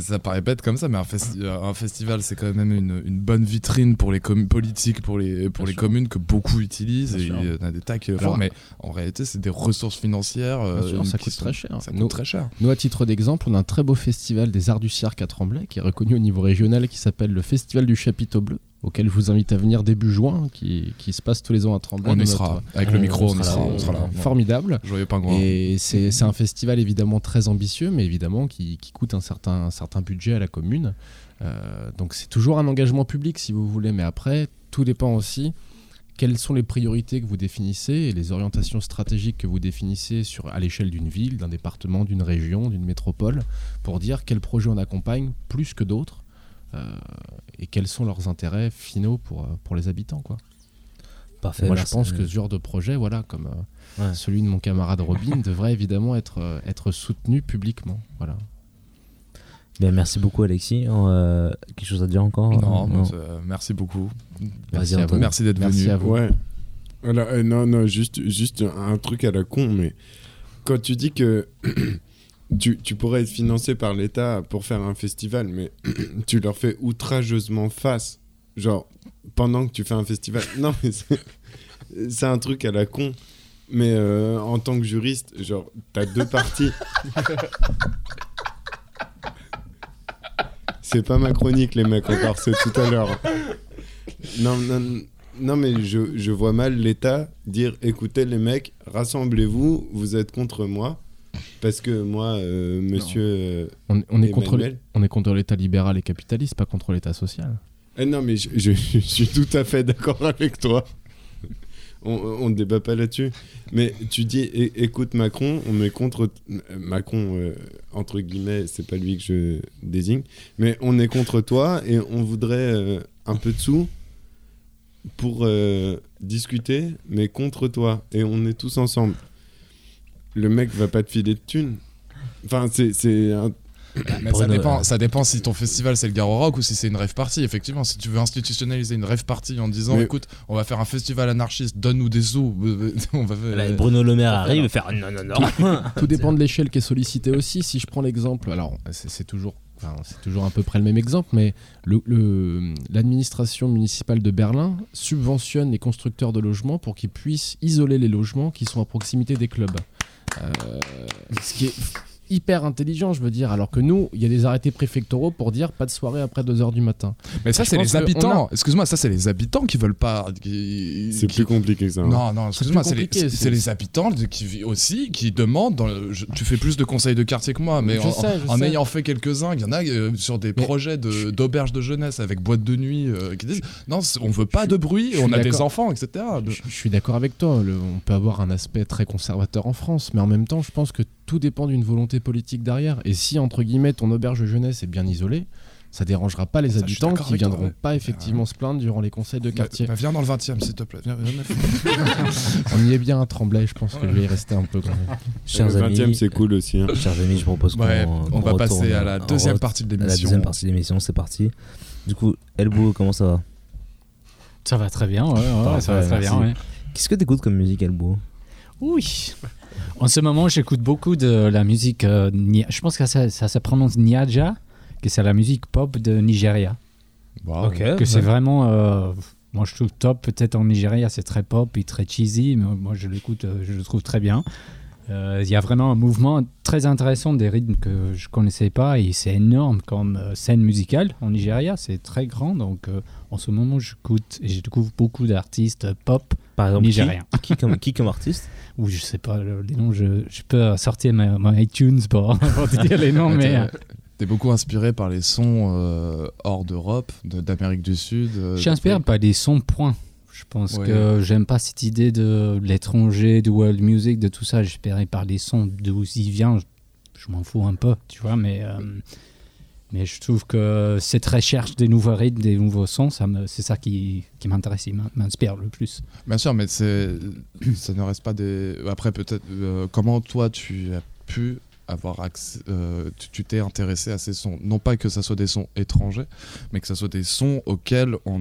ça paraît bête comme ça, mais un, festi- un festival, c'est quand même une, une bonne vitrine pour les communes politiques, pour les, pour les communes que beaucoup utilisent. Bien et sûr. il y en a des tas qui Alors, font, mais en réalité, c'est des ressources financières. Euh, sûr, ça coûte sont- très cher. Ça Nous- coûte très cher. Nous, à titre d'exemple, on a un très beau festival des arts du cirque à Tremblay, qui est reconnu au niveau régional, qui s'appelle le Festival du Chapiteau Bleu, auquel je vous invite à venir début juin, qui, qui se passe tous les ans à Tremblay. On y sera. Avec le micro, on y sera, on sera là. Formidable. Joyeux pingouin. Et c'est un festival évidemment très ambitieux, mais évidemment qui, qui coûte un certain, un certain budget à la commune. Euh, donc c'est toujours un engagement public si vous voulez, mais après, tout dépend aussi quelles sont les priorités que vous définissez et les orientations stratégiques que vous définissez sur, à l'échelle d'une ville, d'un département, d'une région, d'une métropole, pour dire quels projets on accompagne plus que d'autres euh, et quels sont leurs intérêts finaux pour, euh, pour les habitants. Quoi. Parfait, Moi, je merci. pense que ce genre de projet, voilà, comme euh, Ouais. celui de mon camarade Robin, devrait évidemment être, euh, être soutenu publiquement. Voilà. Bien, merci beaucoup, Alexis. Euh, quelque chose à dire encore Non, Euh, mais, euh, merci beaucoup. Merci d'être Merci venu. à vous. Ouais. Voilà, euh, non, non, juste, juste un truc à la con, mais quand tu dis que <clears throat> tu, tu pourrais être financé par l'État pour faire un festival, mais <clears throat> tu leur fais outrageusement face, genre, pendant que tu fais un festival. <laughs> Non, mais c'est- un truc à la con. Mais euh, en tant que juriste, genre, t'as deux parties. <laughs> C'est pas ma chronique, les mecs, encore, c'est tout à l'heure. Non, non, non, mais je, je vois mal l'État dire écoutez, les mecs, rassemblez-vous, vous êtes contre moi. Parce que moi, euh, monsieur. euh, On, on est contre, on est contre l'État libéral et capitaliste, pas contre l'État social. Eh non, mais je, je- je suis tout à fait d'accord avec toi. On, ne débat pas là-dessus. Mais tu dis, écoute Macron, on est contre euh, Macron euh, entre guillemets, c'est pas lui que je désigne, mais on est contre toi et on voudrait euh, un peu de sous pour euh, discuter, mais contre toi et on est tous ensemble. Le mec va pas te filer de thunes. Enfin, c'est c'est un- <coughs> Mais ça dépend, euh, ça dépend si ton festival c'est le Garo Rock ou si c'est une rêve party. Effectivement, si tu veux institutionnaliser une rêve party en disant Mais- écoute, on va faire un festival anarchiste, donne-nous des sous. <laughs> on va faire- Là, Bruno Le Maire arrive et faire non, non, non. <laughs> Tout dépend de l'échelle qui est sollicitée aussi. Si je prends l'exemple, alors c'est c'est toujours, enfin, c'est toujours à peu près le même exemple, mais le- le- l'administration municipale de Berlin subventionne les constructeurs de logements pour qu'ils puissent isoler les logements qui sont à proximité des clubs. Euh, ce qui est hyper intelligent, je veux dire, alors que nous, il y a des arrêtés préfectoraux pour dire pas de soirée après 2h du matin. Mais ça, c'est les habitants. a- Excuse-moi, ça, c'est les habitants qui veulent pas. qui- c'est qui- plus compliqué que ça. hein. Non, non, excuse-moi, c'est les, habitants qui aussi qui demandent. dans le- je- tu fais plus de conseils de quartier que moi, mais Je en, sais, je en sais. ayant fait quelques-uns, il y en a euh, sur des Mais- projets de- d'auberges de, jeunesse avec boîte de nuit euh, qui disent non, on veut pas de bruit, on a des enfants, etc. De- Je, je suis d'accord avec toi. le- on peut avoir un aspect très conservateur en France, mais en même temps, je pense que tout dépend d'une volonté politique derrière. Et si, entre guillemets, ton auberge de jeunesse est bien isolée, ça dérangera pas les Ça, habitants qui toi, viendront ouais. pas effectivement se plaindre durant les conseils de quartier. Bah, viens dans le 20 e s'il te plaît. Viens, viens, <laughs> On y est bien à Tremblay, je pense que je vais y rester un peu quand même. Chers le amis, 20 e c'est cool aussi. hein. Chers amis, je propose qu'on Ouais, on va qu'on passer à la deuxième partie de À la l'émission. deuxième partie de l'émission, c'est parti. Du coup, Elbow, comment ça va? Ça va très bien, ouais, ça va très bien. ouais. Qu'est-ce que t'écoutes comme musique, Elbow Oui. En ce moment, j'écoute beaucoup de la musique. euh, Nia- je pense que ça, ça se prononce Niaja, que c'est la musique pop de Nigeria. Wow. Que c'est vraiment. euh, moi, je trouve top. Peut-être en Nigeria, c'est très pop et très cheesy, mais moi, je l'écoute, euh, je le trouve très bien. Euh, Il y a vraiment un mouvement très intéressant des rythmes que je connaissais pas et c'est énorme comme euh, scène musicale en Nigeria. C'est très grand. Donc, euh, en ce moment, j'écoute et je découvre beaucoup d'artistes pop Par exemple, qui, nigériens. qui, comme, qui comme artiste? <laughs> Ou je sais pas le- les noms, je, je peux sortir ma, iTunes pour, <laughs> pour te dire les noms, mais t'es- euh, T'es beaucoup inspiré par les sons euh, hors d'Europe, de- d'Amérique du Sud. euh, je suis inspiré par des sons points. Je pense Ouais. que j'aime pas cette idée de l'étranger, de world music, de tout ça. J'espérais par les sons d'où il vient. Je, je m'en fous un peu, tu vois, mais, euh, mais je trouve que cette recherche des nouveaux rythmes, des nouveaux sons, c'est ça qui, m'intéresse, et m'in- m'inspire le plus. Bien sûr, mais ça ne reste pas des. Après, peut-être, euh, comment toi tu as pu avoir accès, euh, tu- t'es intéressé à ces sons. Non pas que ça soit des sons étrangers, mais que ça soit des sons auxquels on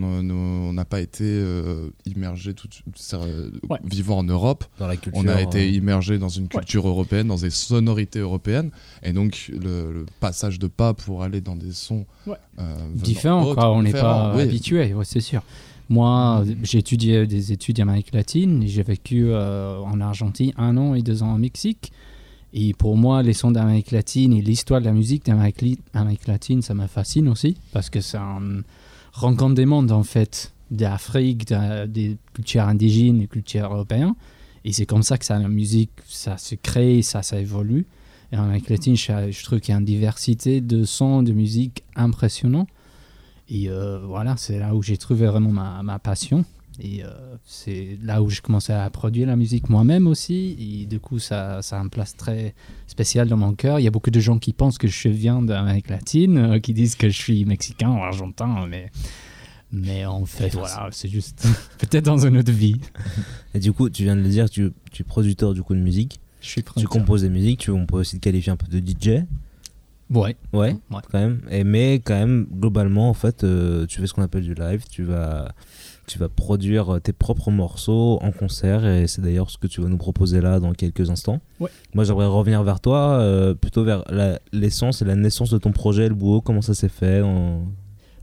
n'a pas été euh, immergé tout, euh, Ouais. vivant en Europe. Dans la culture, on a été euh, immergé dans une culture européenne, dans des sonorités européennes, et donc le, le passage de pas pour aller dans des sons Ouais. euh, venant différent, autres, quoi. On n'est différents, pas oui. habitué, ouais, c'est sûr. Moi, j'ai étudié des études d'Amérique latine. J'ai vécu euh, en Argentine un an et deux ans au Mexique. Et pour moi, les sons d'Amérique latine et l'histoire de la musique d'Amérique latine, ça me fascine aussi. Parce que c'est un rencontre des mondes, en fait, d'Afrique, de- des cultures indigènes, des cultures européennes. Et c'est comme ça que ça, la musique, ça se crée, ça, ça évolue. Et en Amérique latine, je, je trouve qu'il y a une diversité de sons, de musique impressionnant. Et euh, voilà, c'est là où j'ai trouvé vraiment ma, ma passion. Et euh, c'est là où j'ai commencé à produire la musique moi-même aussi. Et du coup, ça, ça a une place très spéciale dans mon cœur. Il y a beaucoup de gens qui pensent que je viens d'Amérique latine, euh, qui disent que je suis mexicain ou argentin, mais, mais en fait, voilà, c'est juste <laughs> peut-être dans une autre vie. Et du coup, tu viens de le dire, tu, tu es producteur du coup de musique. Je suis Tu producteur. composes des musiques, tu, on peut aussi te qualifier un peu de DJ. Ouais. Ouais, Ouais. quand même. Et, mais quand même, globalement, en fait, euh, tu fais ce qu'on appelle du live. Tu vas, tu vas produire tes propres morceaux en concert. Et c'est d'ailleurs ce que tu vas nous proposer là dans quelques instants. Ouais. Moi, j'aimerais revenir vers toi, euh, plutôt vers la- l'essence et la naissance de ton projet, le boulot. Comment ça s'est fait en-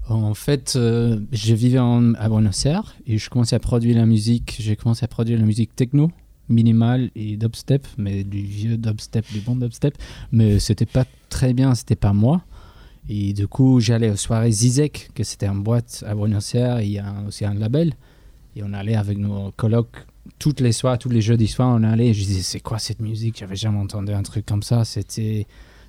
En fait, euh, je vivais en, à Buenos Aires et je commençais à produire la musique. J'ai commencé à produire la musique techno, minimale et dubstep, mais du vieux dubstep, du bon dubstep. Mais c'était pas très bien, c'était pas moi. Et du coup, j'allais aux soirées Zizek, que c'était une boîte à Buenos Aires, il y a aussi un label. Et on allait avec nos colocs toutes les soirs, tous les jeudis soirs, on allait. Et je disais, c'est quoi cette musique? J'avais jamais entendu un truc comme ça. C'était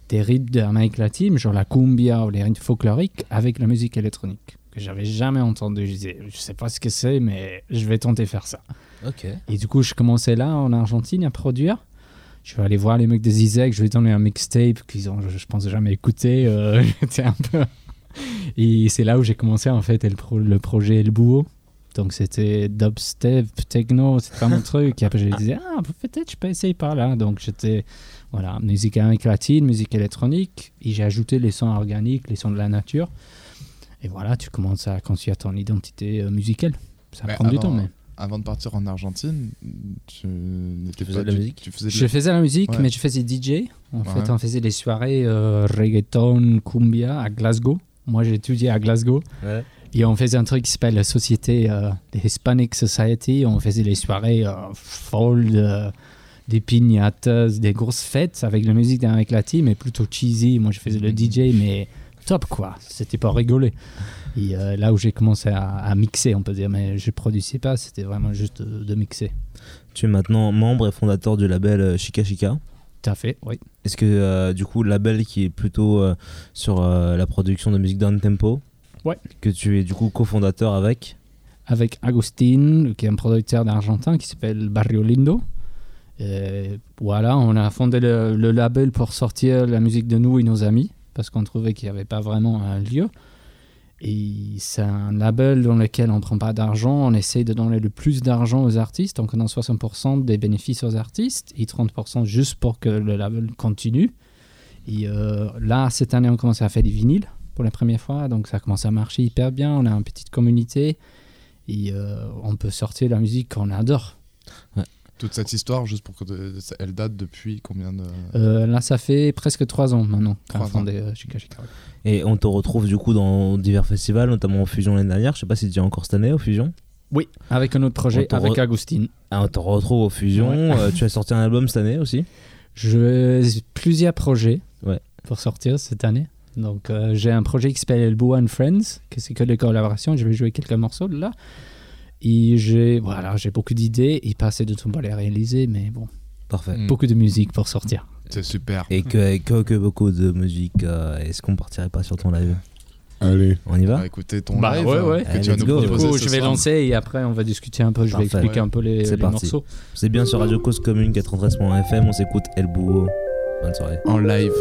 des rythmes d'Amérique latine, genre la cumbia ou les rythmes folkloriques, avec la musique électronique, que j'avais jamais entendu. Je disais, je sais pas ce que c'est, mais je vais tenter faire ça. Et du coup, je commençais là, en Argentine, à produire. Je vais aller voir les mecs de Zizek, je vais donner un mixtape qu'ils ont, je, je pense, jamais écouté. euh, <laughs> J'étais un peu... Et c'est là où j'ai commencé, en fait, le, pro- le projet El Búho. Donc, c'était dubstep, techno, c'était pas mon <laughs> truc. Et après, je disais, ah, peut-être je peux essayer par là. Donc, j'étais, voilà, musique latine, musique électronique. Et j'ai ajouté les sons organiques, les sons de la nature. Et voilà, tu commences à construire ton identité euh, musicale. Ça prend du temps, mais... Avant de partir en Argentine, tu faisais pas de la musique tu faisais de Je faisais la musique, Ouais. mais je faisais DJ. En Ouais. fait, on faisait des soirées euh, reggaeton, cumbia à Glasgow. Moi, j'ai étudié à Glasgow. Ouais. Et on faisait un truc qui s'appelle la société euh, des Hispanic Society. On faisait des soirées euh, folles, euh, des piñatas, des grosses fêtes avec la musique d'Amérique latine, mais plutôt cheesy. Moi, je faisais le DJ, mais top, quoi. C'était pas rigoler. Et euh, là où j'ai commencé à, à mixer, on peut dire, mais je produisais pas, c'était vraiment juste de, de mixer. Tu es maintenant membre et fondateur du label euh, Chica Chica. Tout à fait, oui. Est-ce que euh, du coup, le label qui est plutôt euh, sur euh, la production de musique down tempo, Ouais. que tu es du coup cofondateur avec avec Agustin, qui est un producteur d'Argentin qui s'appelle Barrio Lindo. Et voilà, on a fondé le, le label pour sortir la musique de nous et nos amis, parce qu'on trouvait qu'il n'y avait pas vraiment un lieu. Et c'est un label dans lequel on ne prend pas d'argent, on essaie de donner le plus d'argent aux artistes, on donne 60% des bénéfices aux artistes et 30% juste pour que le label continue. Et euh, là, cette année, on commence à faire des vinyles pour la première fois, donc ça commence à marcher hyper bien, on a une petite communauté. Et euh, on peut sortir la musique qu'on adore. Toute cette histoire, juste pour que de- elle date depuis combien de Euh, là, ça fait presque trois ans maintenant qu'on a Trois ans. fondé euh, Chica Chica. et on te retrouve du coup dans divers festivals, notamment au Fusion l'année dernière. Je sais pas si tu es encore cette année au Fusion. Oui, avec un autre projet, On te avec re- Agustin. Ah, on te retrouve au Fusion. Ouais. Euh, tu as sorti un album cette année aussi. J'ai plusieurs projets Ouais. pour sortir cette année. Donc, euh, j'ai un projet qui s'appelle El Boo and Friends, que c'est que des collaborations. Je vais jouer quelques morceaux de là. Et j'ai voilà, j'ai beaucoup d'idées et pas assez de temps pour les réaliser, mais bon, Parfait. Mm. beaucoup de musique pour sortir. C'est super. Et que, que, que beaucoup de musique. euh, Est-ce qu'on partirait pas sur ton live? Allez. On y va? Bah, écoutez ton Bah, live ouais, euh, ouais. que Allez, tu vas let's nous go. Du coup, je vais soir. lancer et après, on va discuter un peu. Je vais expliquer un peu les, C'est les parti. morceaux. C'est bien sur Radio Cause Commune 93.fm. On s'écoute El Bouho. Bonne soirée. En live.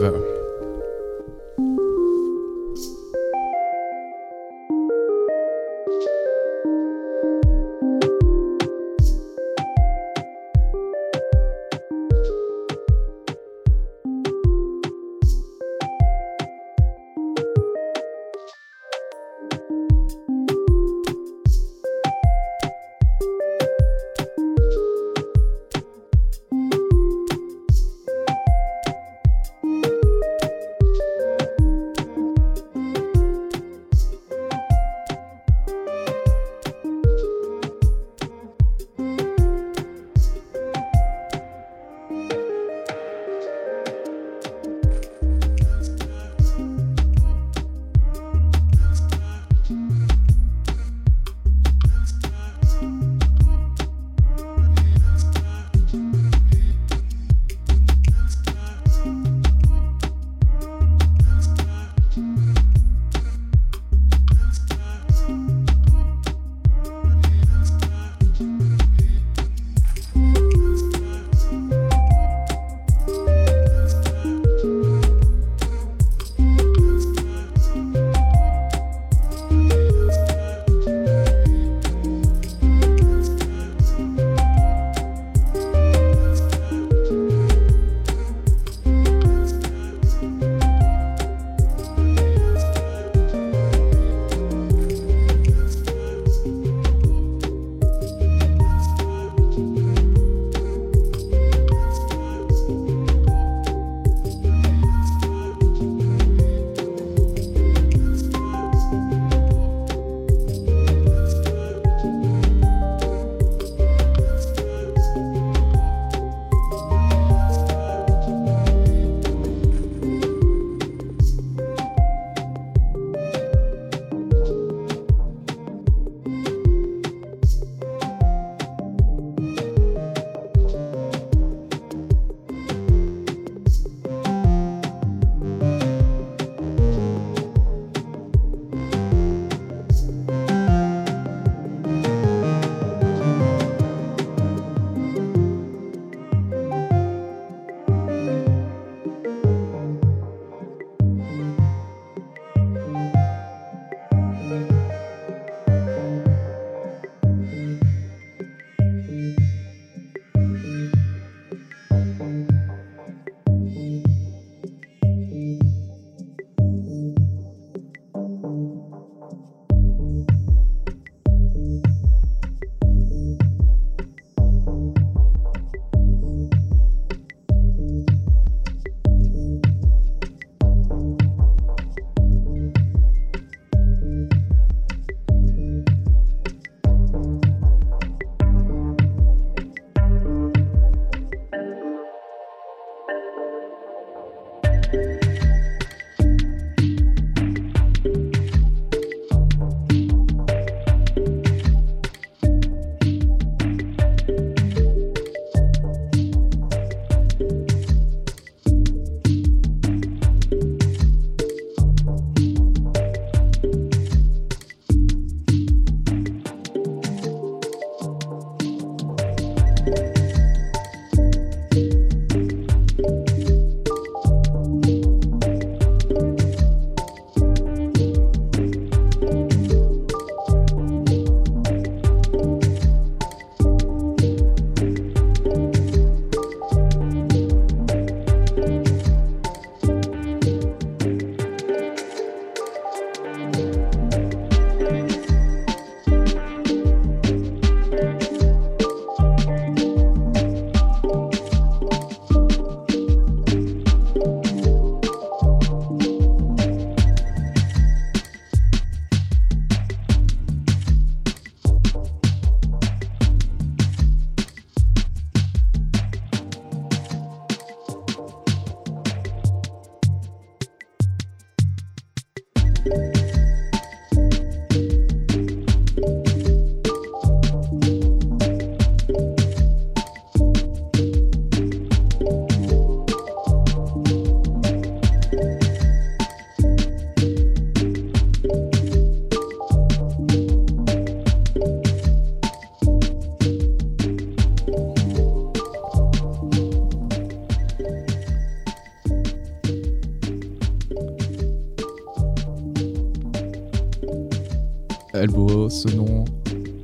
Ce nom,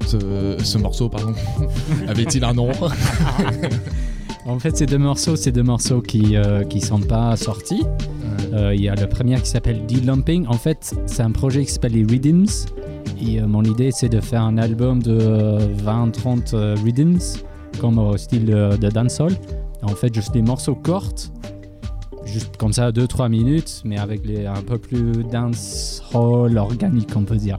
ce, ce morceau, pardon, <laughs> avait-il un nom? En fait, ces deux morceaux, c'est deux morceaux qui ne qui sont pas sortis. Euh, Il y a le premier qui s'appelle D-Lumping. En fait, c'est un projet qui s'appelle les Rhythms. Et euh, mon idée, c'est de faire un album de 20-30 euh, rhythms, comme au style de, de dancehall. En fait, juste des morceaux courts, juste comme ça, 2-3 minutes, mais avec les, un peu plus dancehall organique, on peut dire.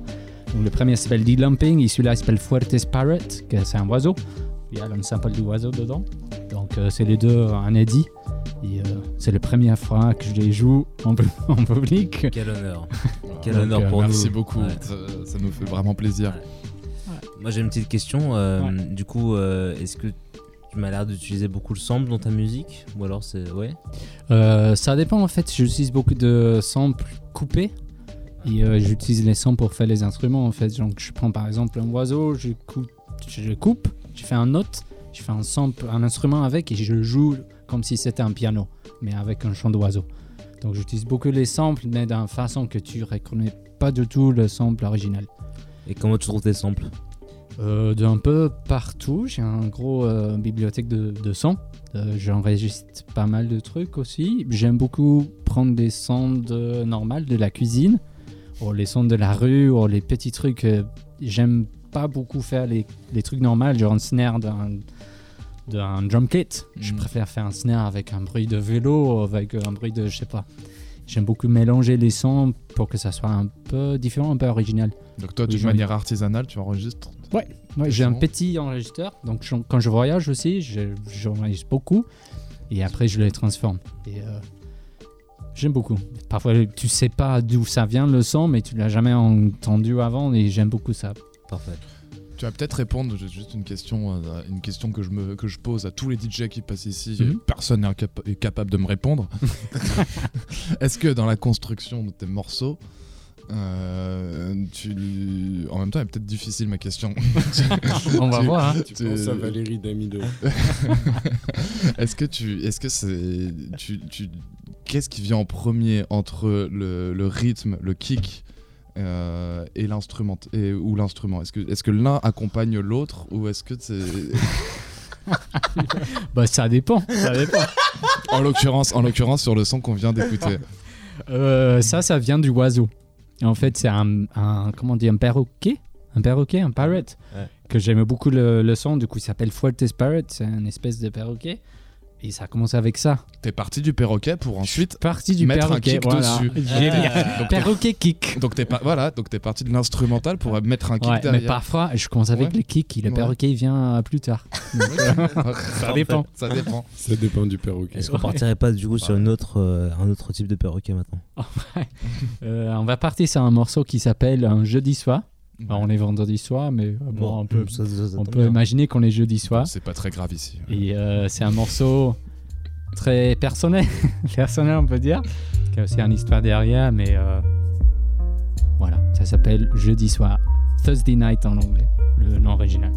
Donc, le premier s'appelle D-Lumping, et celui-là il s'appelle Fuertes Parrot, que c'est un oiseau. Il y a un sample du oiseau dedans. Donc, euh, c'est les deux un eddy. Et euh, c'est la première fois que je les joue en, pu- <laughs> en public. Quel honneur. Quel Donc, honneur euh, pour nous. Merci beaucoup, Ouais. ça, ça nous fait vraiment plaisir. Moi j'ai une petite question. euh, Du coup, euh, est-ce que tu m'as l'air d'utiliser beaucoup le sample dans ta musique? Ou alors c'est. Ouais Euh, ça dépend en fait, j'utilise beaucoup de samples coupés et euh, j'utilise les samples pour faire les instruments en fait. Donc je prends par exemple un oiseau, je coupe, je coupe, je fais un note, je fais un sample, un instrument avec et je joue comme si c'était un piano, mais avec un chant d'oiseau. Donc j'utilise beaucoup les samples, mais d'une façon que tu reconnais pas du tout le sample original. Et comment tu trouves tes samples? Euh, d'un peu partout. J'ai un gros euh, bibliothèque de, de sons. Euh, J'enregistre pas mal de trucs aussi. J'aime beaucoup prendre des sons de, normales de la cuisine, ou les sons de la rue, ou les petits trucs. euh, J'aime pas beaucoup faire les, les trucs normaux, genre un snare d'un d'un drum kit. Je préfère faire un snare avec un bruit de vélo, avec un bruit de, je sais pas. J'aime beaucoup mélanger les sons pour que ça soit un peu différent, un peu original. Donc toi, j'en- manière artisanale, tu enregistres Ouais, ouais j'ai un petit enregistreur. Donc je- quand je voyage aussi, je- j'enregistre beaucoup. Et après, je les transforme. Et euh, j'aime beaucoup. Parfois, tu sais pas d'où ça vient le son, mais tu l'as jamais entendu avant. Et j'aime beaucoup ça. Parfait. Tu vas peut-être répondre, j'ai juste une question, euh, une question que je, me, que je pose à tous les DJ qui passent ici. Mhm. Personne n'est capable de me répondre. <laughs> Est-ce que dans la construction de tes morceaux, euh, tu... en même temps, elle est peut-être difficile ma question. <laughs> On va voir, hein. Tu penses à Valérie Damido. <laughs> est-ce que tu, est-ce que c'est, tu, tu, qu'est-ce qui vient en premier entre le, le rythme, le kick euh, et l'instrument et ou l'instrument? Est-ce que, est-ce que l'un accompagne l'autre ou est-ce que c'est <laughs> bah ça dépend, ça dépend. en l'occurrence, en l'occurrence sur le son qu'on vient d'écouter. Euh, ça, ça vient du oiseau. En fait, c'est un, un- comment on dit, un perroquet, un perroquet, un parrot, Ouais. que j'aime beaucoup le, le son. Du coup, il s'appelle Fuertes Parrot. C'est une espèce de perroquet. Et ça commence avec ça. T'es parti du perroquet pour ensuite Parti du mettre perroquet, un kick voilà. dessus. Génial. Donc t'es- perroquet kick. Donc t'es pas, voilà, donc t'es parti de l'instrumental pour mettre un kick Ouais, derrière. mais parfois, je commence avec Ouais. le kick et le Ouais. perroquet il vient euh, plus tard. Donc, <laughs> ça dépend. Ça dépend. Ça dépend du perroquet. Est-ce qu'on partirait pas du coup sur une autre, euh, un autre type de perroquet maintenant? Euh, on va partir sur un morceau qui s'appelle Un jeudi soir. Alors, on est vendredi soir, mais euh, bon, Bon, on peut, ça- ça- ça on tombe peut bien. imaginer qu'on est jeudi soir. C'est pas très grave ici. Et euh, c'est un morceau très personnel, <laughs> personnel on peut dire, qui a aussi une histoire derrière, mais euh, voilà, ça s'appelle Jeudi soir, Thursday Night en anglais, le nom original.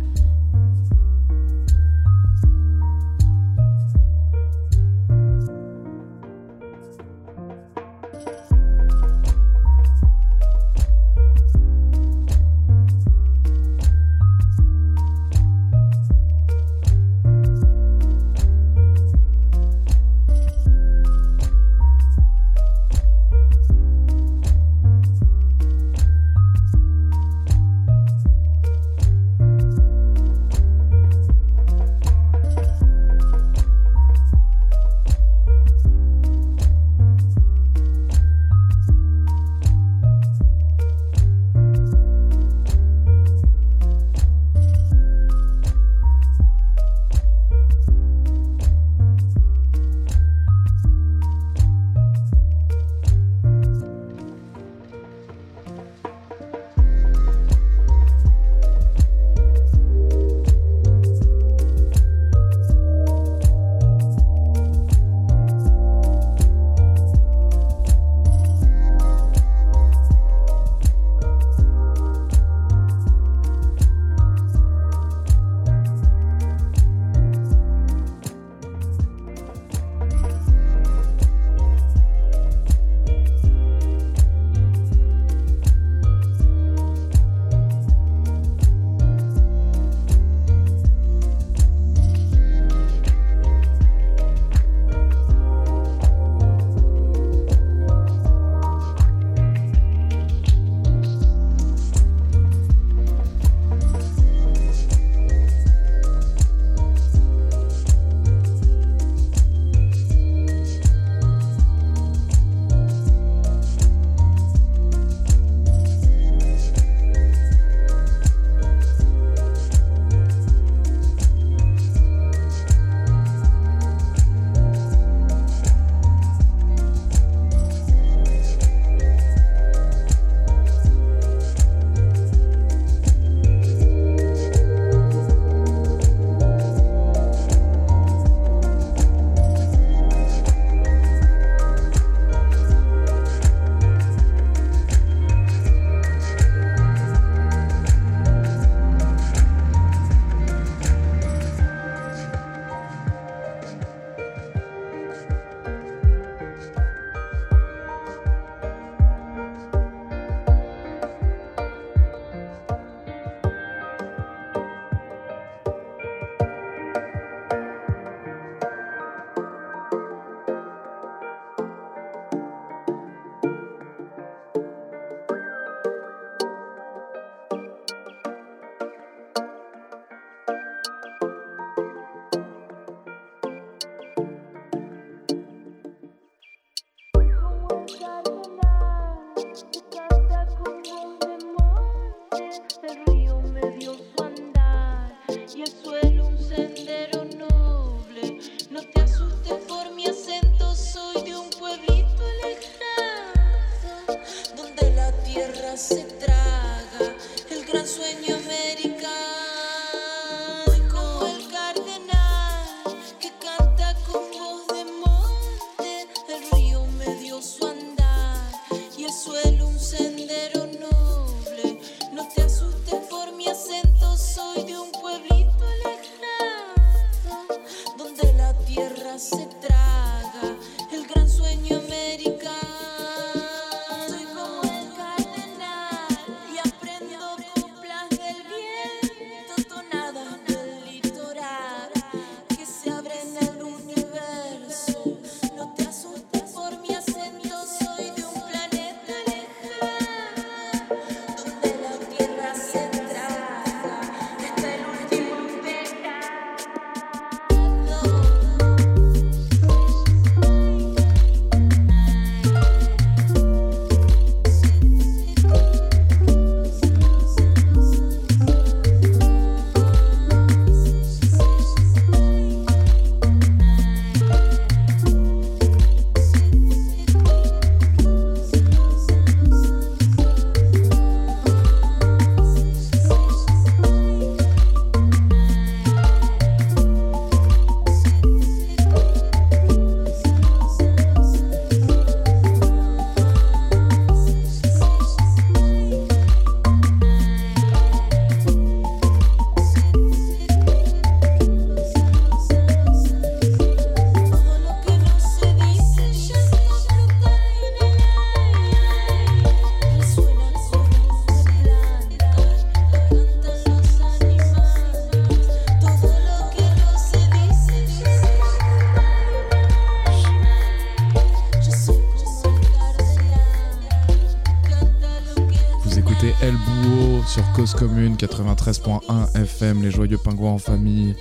Sur Cause Commune 93.1 FM, les joyeux pingouins en famille.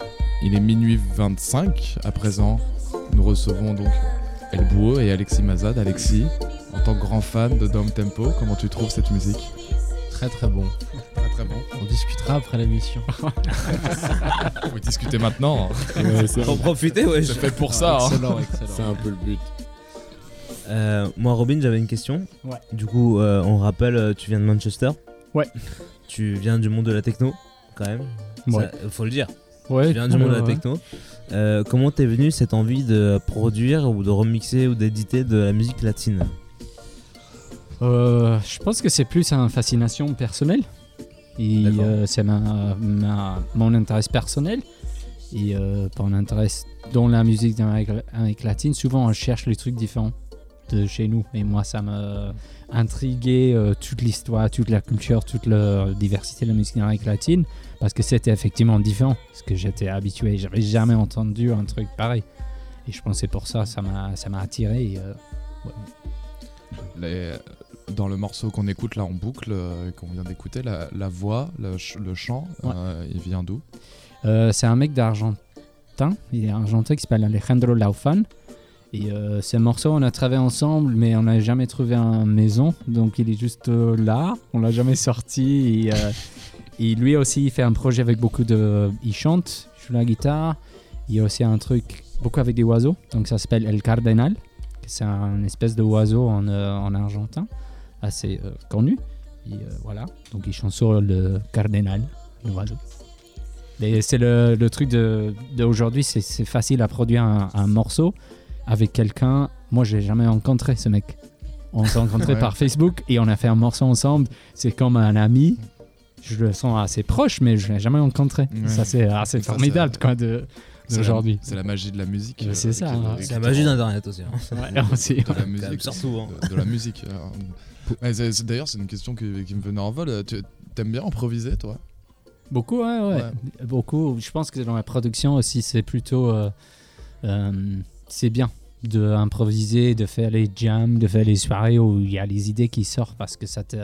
Il est minuit 25 à présent. Nous recevons donc El Bouot et Alexis Mazad. Alexis, en tant que grand fan de Dom Tempo, comment tu trouves cette musique? Très très bon. Très très bon. On discutera après l'émission. <laughs> Vous discutez maintenant. Ouais, c'est- Faut en profiter, ouais. C'est fait pour ça. hein. Excellent, excellent. C'est un peu le but. Euh, moi, Robin, j'avais une question. Ouais. Du coup, euh, on rappelle, euh, tu viens de Manchester? Ouais. Tu viens du monde de la techno, quand même. Ouais. Ça, faut le dire. Ouais, tu viens du monde de la techno. Euh, comment t'es venu cette envie de produire ou de remixer ou d'éditer de la musique latine? Euh, je pense que c'est plus une fascination personnelle. Et euh, c'est ma, ma- mon intérêt personnel. Et mon intérêt dans la musique d'Amérique Amérique latine, souvent on cherche les trucs différents de chez nous. Et moi, ça m'a intrigué euh, toute l'histoire, toute la culture, toute la diversité de la musique d'Amérique latine. Parce que c'était effectivement différent. Parce que j'étais habitué, j'avais jamais entendu un truc pareil. Et je c'est pour ça ça m'a ça m'a attiré. et, euh, ouais. Les- dans le morceau qu'on écoute là en boucle, euh, qu'on vient d'écouter, la, la voix, le, ch- le chant, Ouais. euh, il vient d'où? C'est un mec d'Argentin, il est argentin qui s'appelle Alejandro Laufan. Et euh, ce morceau, on a travaillé ensemble, mais on n'a jamais trouvé un maison, donc il est juste euh, là, on l'a jamais sorti. Et, euh, et lui aussi, il fait un projet avec beaucoup de. Il chante, il joue la guitare, il y a aussi un truc beaucoup avec des oiseaux, donc ça s'appelle El Cardenal, c'est un espèce de oiseau en, euh, en argentin, assez connu. Et voilà, donc il chante sur le Cardenal, l'oiseau. Et c'est le, le truc de- d'aujourd'hui, c'est c'est facile à produire un, un morceau avec quelqu'un. Moi, j'ai jamais rencontré ce mec. On s'est rencontrés <laughs> Ouais. par Facebook et on a fait un morceau ensemble. C'est comme un ami. Je le sens assez proche, mais je l'ai jamais rencontré. Ouais. Ça, c'est assez Ça, formidable c'est- quoi, de- d'aujourd'hui. C'est la magie de la musique. Euh, c'est ça, les- hein. C'est la magie d'Internet aussi. hein. Ouais, <laughs> aussi. De la musique. surtout, hein. De, de la musique. euh. C'est- D'ailleurs, c'est une question qui, qui me venait en vol. Euh, Tu aimes bien improviser, toi? Beaucoup, ouais, ouais, Beaucoup. Je pense que dans la production aussi, c'est plutôt. euh, euh, c'est bien d'improviser, de faire les jams, de faire les soirées où il y a les idées qui sortent parce que ça te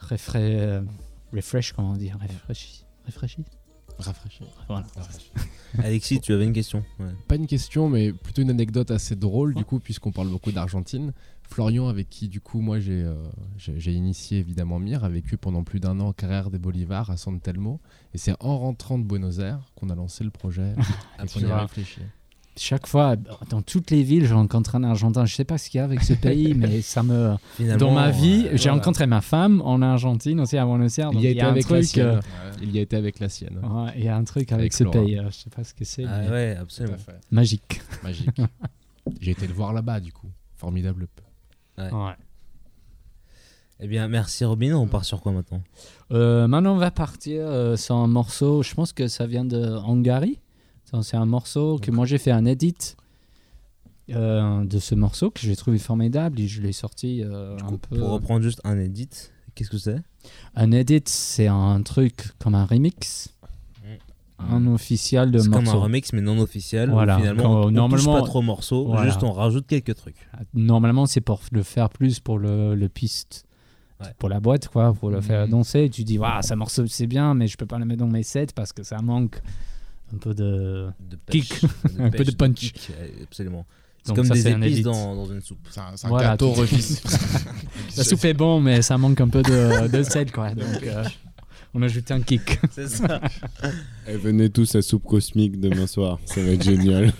refra- euh, refresh, comment dire Refresh. Refresh Rafraîchis. Voilà. Alexis, tu avais une question. Ouais. Pas une question, mais plutôt une anecdote assez drôle, du coup, puisqu'on parle beaucoup d'Argentine. Florian, avec qui, du coup, moi, j'ai euh, j'ai initié évidemment Mire, a vécu pendant plus d'un an en carrière des Bolivars à San Telmo. Et c'est en rentrant de Buenos Aires qu'on a lancé le projet. <laughs> et qu'on y Tu a réfléchi. Chaque fois, dans toutes les villes, je rencontre un Argentin. Je sais pas ce qu'il y a avec ce pays, <laughs> mais ça me. Finalement, dans ma vie, euh, j'ai voilà. rencontré ma femme en Argentine, aussi à Buenos Aires. Il y a été un avec la truc, sienne. euh, Il y a été avec la sienne. ouais, il y a un truc avec, Avec ce Laura. pays. euh, je sais pas ce que c'est. Ah mais ouais, absolument. Magique. Magique. <laughs> J'ai été le voir là-bas, du coup. Formidable. Ouais. Ouais. Eh bien, merci Robin. On part sur quoi maintenant? Euh, maintenant, on va partir euh, sur un morceau. Je pense que ça vient de Hongrie. C'est un morceau que moi j'ai fait un edit euh, de ce morceau que j'ai trouvé formidable et je l'ai sorti euh, un peu. Pour reprendre juste un edit, qu'est-ce que c'est? Un edit, c'est un truc comme un remix. Un officiel de C'est morceau. comme un remix mais non officiel. Voilà. Finalement, on normalement, pas trop au morceau, Voilà. juste on rajoute quelques trucs. Normalement, c'est pour le faire plus pour le, le piste, pour la boîte, quoi, pour le faire Mhm. danser. Tu dis, waouh, ça morceau, c'est bien, mais je peux pas le mettre dans mes sets parce que ça manque un peu de, De kick, pêche, de un peu pêche, de de punch. kick, absolument. C'est comme ça, des c'est un épices edit. dans, dans une soupe. C'est un, un gâteau tout- revisité. <laughs> La soupe est bon, mais ça manque un peu de, de sel, quoi. Donc, <laughs> euh, on a ajouté un kick. <laughs> C'est ça. Eh, venez tous à Soupe Cosmique demain soir, ça va être génial.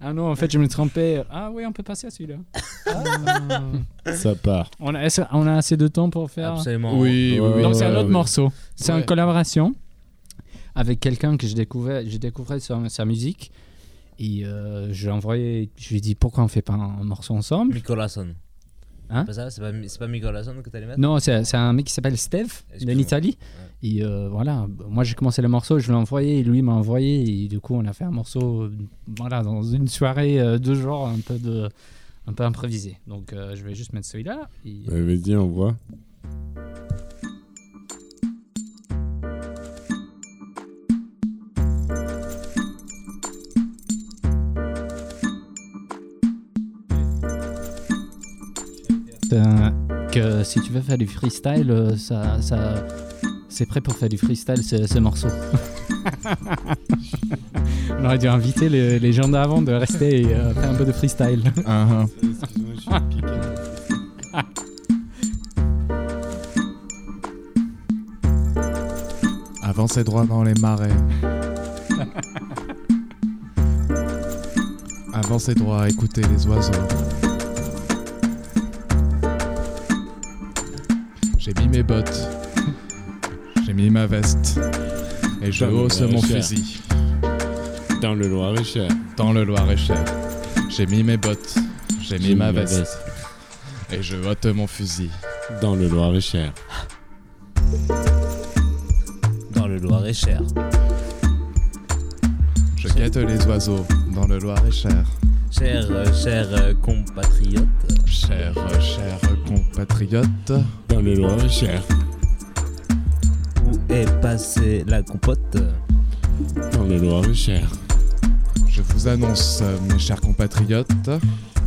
Ah non, en fait, je me trompais. Ah oui, on peut passer à celui-là. Ça part. On a, est-ce- on a assez de temps pour faire. Absolument. Oui, oui, oui. Donc c'est un autre morceau. C'est Ouais. une collaboration avec quelqu'un que j'ai découvert, j'ai découvert sa, sa musique et euh, je lui ai envoyé, je lui ai dit pourquoi on fait pas un, morceau ensemble? Nicolasson. Hein? C'est pas ça? C'est pas, pas Nicolasson que t'allais mettre? Non, c'est un mec qui s'appelle Steve de l'Italie. Et euh, voilà, moi j'ai commencé le morceau, je l'ai envoyé, et lui m'a envoyé et du coup on a fait un morceau, voilà, dans une soirée euh, de genre un peu de, un peu improvisé. Donc euh, je vais juste mettre celui-là. et- Vas-y, on voit. Euh, si tu veux faire du freestyle, euh, ça, ça, c'est prêt pour faire du freestyle ce, ce morceau. On aurait dû inviter les, les gens d'avant de rester et euh, faire un peu de freestyle. <laughs> Avancez droit dans les marais. <laughs> Avancez droit, écoutez les oiseaux. J'ai mis mes bottes. J'ai mis ma veste. Et je hausse mon fusil. Dans le Loir-et-Cher. Dans le Loir-et-Cher. J'ai mis mes bottes. J'ai mis ma veste. veste. Et je ôte mon fusil. Dans le Loir-et-Cher. Dans le Loir-et-Cher. Je guette les oiseaux dans le Loir-et-Cher. Cher, euh, cher euh, compatriote. Cher, euh, cher compatriote. Dans le Loir-et-Cher. Où est passée la compote? Dans le Loir-et-Cher. Je vous annonce, euh, mes chers compatriotes,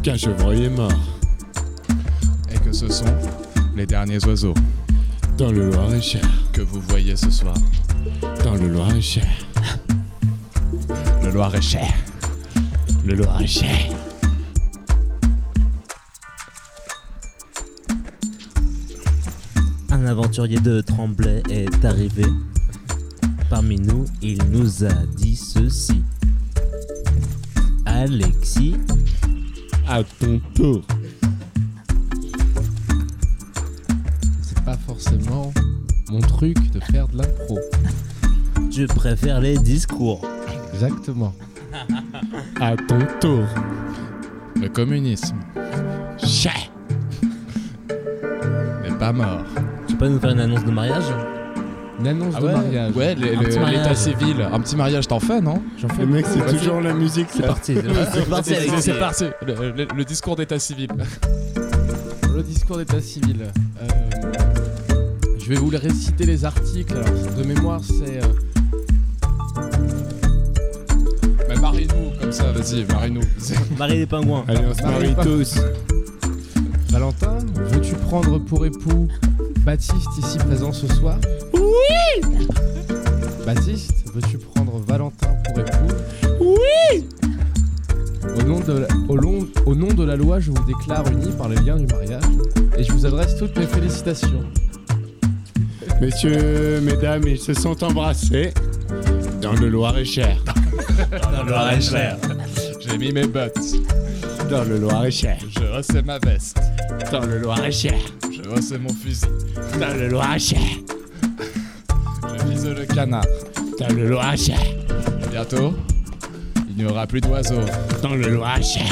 qu'un chevreuil est mort. Et que ce sont les derniers oiseaux Dans le Loir-et-Cher. que vous voyez ce soir. Dans le Loir-et-Cher. Le Loir-et-Cher. Le Loir-et-Cher. Un aventurier de Tremblay est arrivé. Parmi nous, il nous a dit ceci. Alexis, À ton tour. C'est pas forcément mon truc de faire de l'impro. je préfère les discours. Exactement. À ton tour. Le communisme Cher. n'est pas mort. Peux nous faire une annonce de mariage Une annonce Ah de ouais mariage. Ouais, le- Un le- petit mariage. l'état civil. Un petit mariage, t'en fais, non J'en fais Le mec, c'est Vas-y. toujours la musique. C'est parti. <laughs> C'est parti, C'est. Le, le- le discours d'état civil. Le discours d'état civil. Euh, je vais vous le réciter les articles. Alors, de mémoire, c'est. euh, Mais marie-nous comme ça, vas-y, marie-nous. <laughs> Marie les pingouins. Allez, on se marie tous. Valentin, veux-tu prendre pour époux Baptiste ici présent ce soir Oui Baptiste, veux-tu prendre Valentin pour époux? Oui au nom, de la, au, long- au nom de la loi, je vous déclare unis par les liens du mariage et je vous adresse toutes mes félicitations. Messieurs, mesdames, ils se sont embrassés. Dans le Loir-et-Cher. <laughs> Dans le Loir-et-Cher. J'ai mis mes bottes. Dans le Loir-et-Cher. Je haussais ma veste. Dans le Loir-et-Cher. Haussais mon fusil. Dans le Loir-et-Cher. Je vise le canard. Dans le Loir-et-Cher. Bientôt, il n'y aura plus d'oiseaux. Dans le Loir-et-Cher.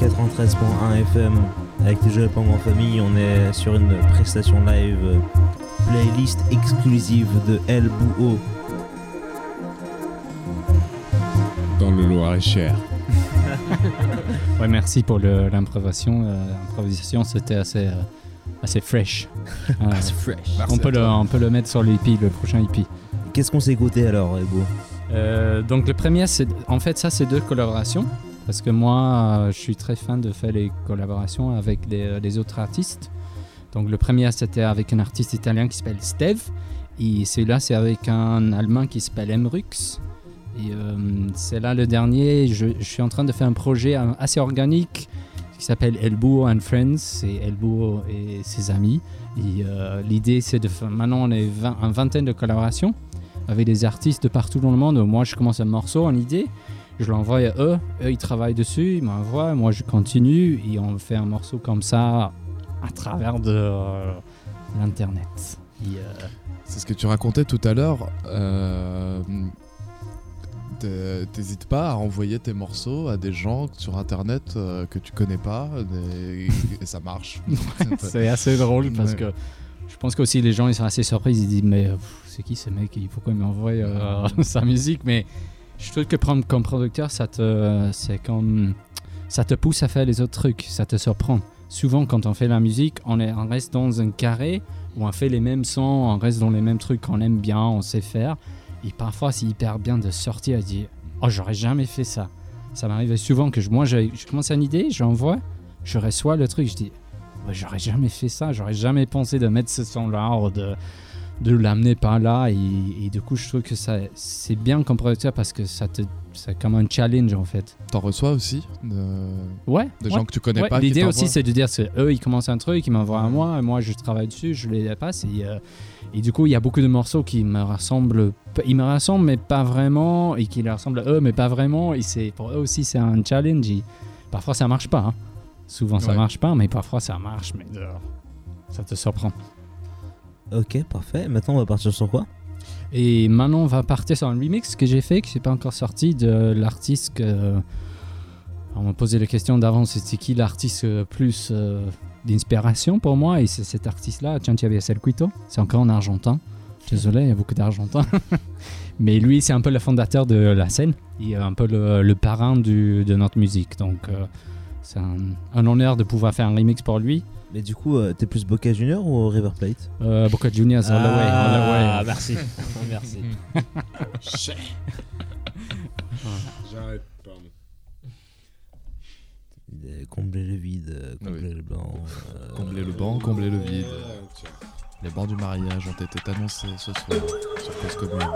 93.1 FM. Avec les jeux en famille, on est sur une prestation live euh, playlist exclusive de El Bouho. Dans le Loir-et-Cher. <laughs> Ouais, merci pour le- l'improvisation. euh, L'improvisation, c'était assez, euh, assez fresh. <laughs> Euh, Assez fresh. on, peut le, on peut le mettre sur l'EP, le prochain EP. Qu'est-ce qu'on s'est écouté alors, Ego Euh, donc le premier, c'est en fait ça, c'est deux collaborations. Parce que moi, euh, je suis très fan de faire les collaborations avec les, les autres artistes. Donc le premier, c'était avec un artiste italien qui s'appelle Steve. Et celui-là, c'est avec un Allemand qui s'appelle Emrux. Et euh, c'est là le dernier. Je, suis en train de faire un projet euh, assez organique qui s'appelle Elbow and Friends. C'est Elbow et ses amis. Et euh, l'idée, c'est de faire. Maintenant, on est vingt- une vingtaine de collaborations avec des artistes de partout dans le monde. Moi, je commence un morceau, une idée. Je l'envoie à eux. Eux, ils travaillent dessus. Ils m'envoient. Moi, je continue. Et on fait un morceau comme ça à travers de euh, l'Internet. Et, euh, C'est ce que tu racontais tout à l'heure. euh, t'hé- T'hésites pas à envoyer tes morceaux à des gens sur internet euh, que tu connais pas et, et ça marche. <laughs> c'est assez drôle parce que je pense qu'aussi les gens ils sont assez surpris. Ils se disent mais c'est qui ce mec Il Pourquoi il m'envoie euh, <laughs> sa musique Mais je trouve que comme, comme producteur, ça te, c'est comme ça te pousse à faire les autres trucs. Ça te surprend. Souvent quand on fait la musique, on, est, on reste dans un carré où on fait les mêmes sons, on reste dans les mêmes trucs qu'on aime bien, on sait faire. Et parfois c'est hyper bien de sortir et de dire oh j'aurais jamais fait ça. Ça m'arrive souvent que je, moi je, commence une idée, j'envoie, je reçois le truc, je dis j'aurais jamais fait ça, j'aurais jamais pensé de mettre ce son-là ou de, de l'amener par là. Et, et du coup, je trouve que ça, c'est bien comme producteur parce que ça te, c'est comme un challenge en fait. T'en reçois aussi de- Ouais. Des ouais. gens que tu connais Ouais, pas. L'idée aussi, c'est de dire que eux, ils commencent un truc, ils m'envoient à moi, et moi, je travaille dessus, je les passe. Et, euh, et du coup, il y a beaucoup de morceaux qui me rassemblent. Ils me rassemblent, mais pas vraiment, et qui leur ressemblent à eux, mais pas vraiment. Et c'est pour eux aussi, c'est un challenge. Et parfois, ça marche pas. hein. Souvent, ça marche pas, mais parfois, ça marche. Mais euh, ça te surprend. Ok, parfait. Maintenant, on va partir sur quoi? Et maintenant, on va partir sur un remix que j'ai fait, qui n'est pas encore sorti, de l'artiste que. On m'a posé la question d'avant, c'était qui l'artiste euh, plus euh, d'inspiration pour moi Et c'est cet artiste-là, Santiago Circuito. C'est encore en argentin. Désolé, il y a beaucoup d'argentins. <laughs> Mais lui, c'est un peu le fondateur de la scène. Il est un peu le, parrain de notre musique. Donc, euh, c'est un, un honneur de pouvoir faire un remix pour lui. Mais du coup, euh, t'es plus Boca Junior ou River Plate? Euh, Boca Juniors, all the way, all the way. Ah, merci. <laughs> merci. <laughs> J'arrête, pardon. Combler le vide, euh, combler le blanc. euh, Combler le banc, combler le vide. Les bancs du mariage ont été annoncés ce soir sur Cause Commune.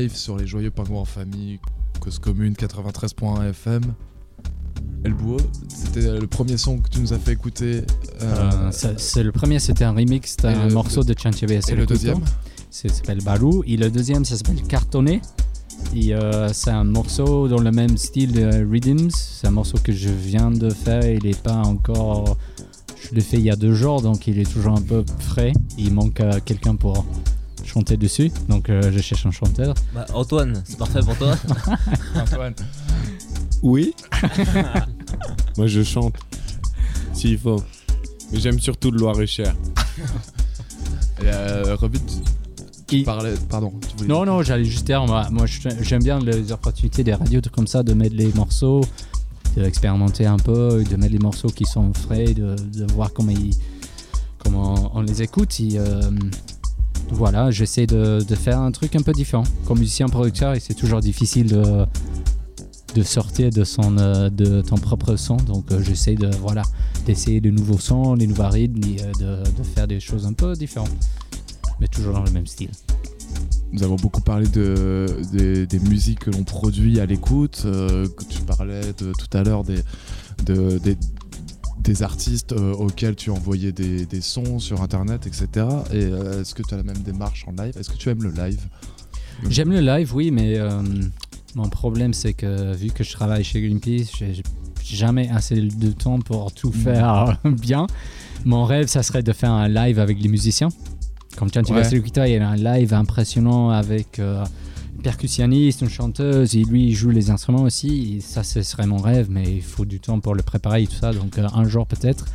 Live sur les Joyeux Pingouins en famille, cause commune 93.1 FM. El Bouot, c'était le premier son que tu nous as fait écouter. euh, Euh, c'est le premier, c'était un remix d'un morceau de Chanchebe. et le deuxième Ça s'appelle Barou. Et le deuxième, ça s'appelle Cartonné. Et euh, c'est un morceau dans le même style de Rhythms. C'est un morceau que je viens de faire. Il n'est pas encore. Je l'ai fait il y a deux jours, donc il est toujours un peu frais. Il manque euh, quelqu'un pour chanter dessus. Donc euh, je cherche un chanteur. Bah, Antoine, c'est parfait pour toi. <laughs> Antoine. Oui. <laughs> Moi, je chante. S'il faut. Mais j'aime surtout le Loir-et-Cher. <laughs> Et euh, Robin, tu, parlais. Pardon. tu voulais Non, dire- non, j'allais juste dire, moi, moi, j'aime bien les opportunités des radios comme ça, de mettre les morceaux, d'expérimenter un peu, de mettre les morceaux qui sont frais, de, de voir comment, ils, comment on les écoute. Et, euh, voilà, j'essaie de, faire un truc un peu différent. Comme musicien producteur, et c'est toujours difficile de, sortir de, son, euh, de ton propre son. Donc euh, j'essaie de, voilà, d'essayer de nouveaux sons, des nouveaux rythmes, euh, de, faire des choses un peu différentes. Mais toujours dans le même style. Nous avons beaucoup parlé de, des- musiques que l'on produit à l'écoute, tu parlais tout à l'heure de- des, des artistes euh, auxquels tu envoyais des, des sons sur internet, etc. Et euh, est-ce que tu as la même démarche en live? Est-ce que tu aimes le live? J'aime le live, oui, mais euh, mon problème c'est que vu que je travaille chez Greenpeace, j'ai jamais assez de temps pour tout faire <laughs> bien. Mon rêve, ça serait de faire un live avec les musiciens. Comme quand tu Ouais. vas sur le guitare, il y a un live impressionnant avec percussionniste, une chanteuse, et lui il joue les instruments aussi. Et ça, ce serait mon rêve, mais il faut du temps pour le préparer et tout ça. Donc euh, un jour peut-être.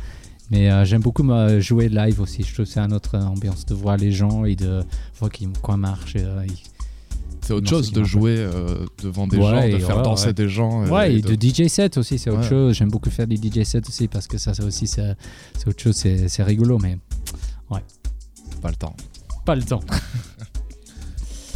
Mais euh, j'aime beaucoup moi, jouer live aussi. Je trouve que c'est une autre ambiance de voir les gens et de voir qu'ils- quoi marche. euh, C'est autre chose de jouer euh, devant des Ouais, gens, de faire ouais, danser ouais. des gens. euh, Ouais, et de- de DJ set aussi, c'est autre chose. J'aime beaucoup faire des DJ sets aussi parce que ça, ça aussi, c'est autre chose, c'est rigolo, mais ouais. Pas le temps. Pas le temps. <laughs>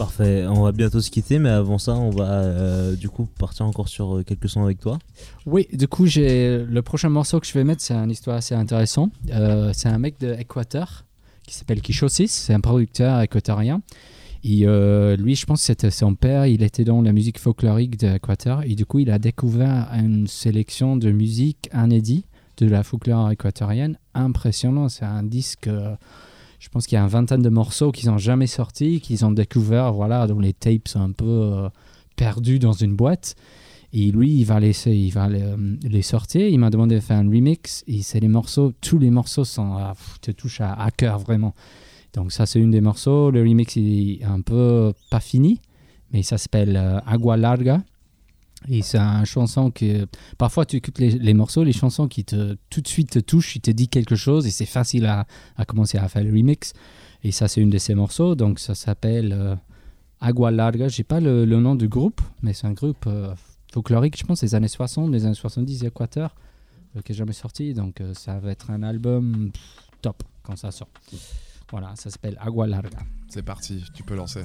Parfait, on va bientôt se quitter, mais avant ça, on va euh, du coup partir encore sur euh, quelques sons avec toi. Oui, du coup, j'ai le prochain morceau que je vais mettre, c'est une histoire assez intéressante. Euh, c'est un mec de Équateur qui s'appelle Kishosis, c'est un producteur équatorien. Lui, je pense que c'était son père, il était dans la musique folklorique d'Équateur et du coup, il a découvert une sélection de musique inédite de la folklore équatorienne impressionnant. C'est un disque, je pense qu'il y a une vingtaine de morceaux qu'ils n'ont jamais sortis, qu'ils ont découvert, voilà, dont les tapes sont un peu euh, perdus dans une boîte. Et lui, il va euh, les sortir. Il m'a demandé de faire un remix. Et c'est les morceaux, tous les morceaux sont, te touchent à, à cœur vraiment. Donc ça, c'est une des morceaux. Le remix il est un peu pas fini, mais ça s'appelle euh, Agua Larga. Et c'est une chanson que parfois tu écoutes les, morceaux, les chansons qui te tout de suite te touchent, il te dit quelque chose et c'est facile à, à commencer à faire le remix. Et ça, c'est une de ces morceaux. Donc ça s'appelle euh, Agua Larga. J'ai pas le, le nom du groupe, mais c'est un groupe euh, folklorique, je pense, des années 60, des années 70 Équateur, euh, qui est jamais sorti. Donc euh, ça va être un album top quand ça sort. Voilà, ça s'appelle Agua Larga. C'est parti, tu peux lancer.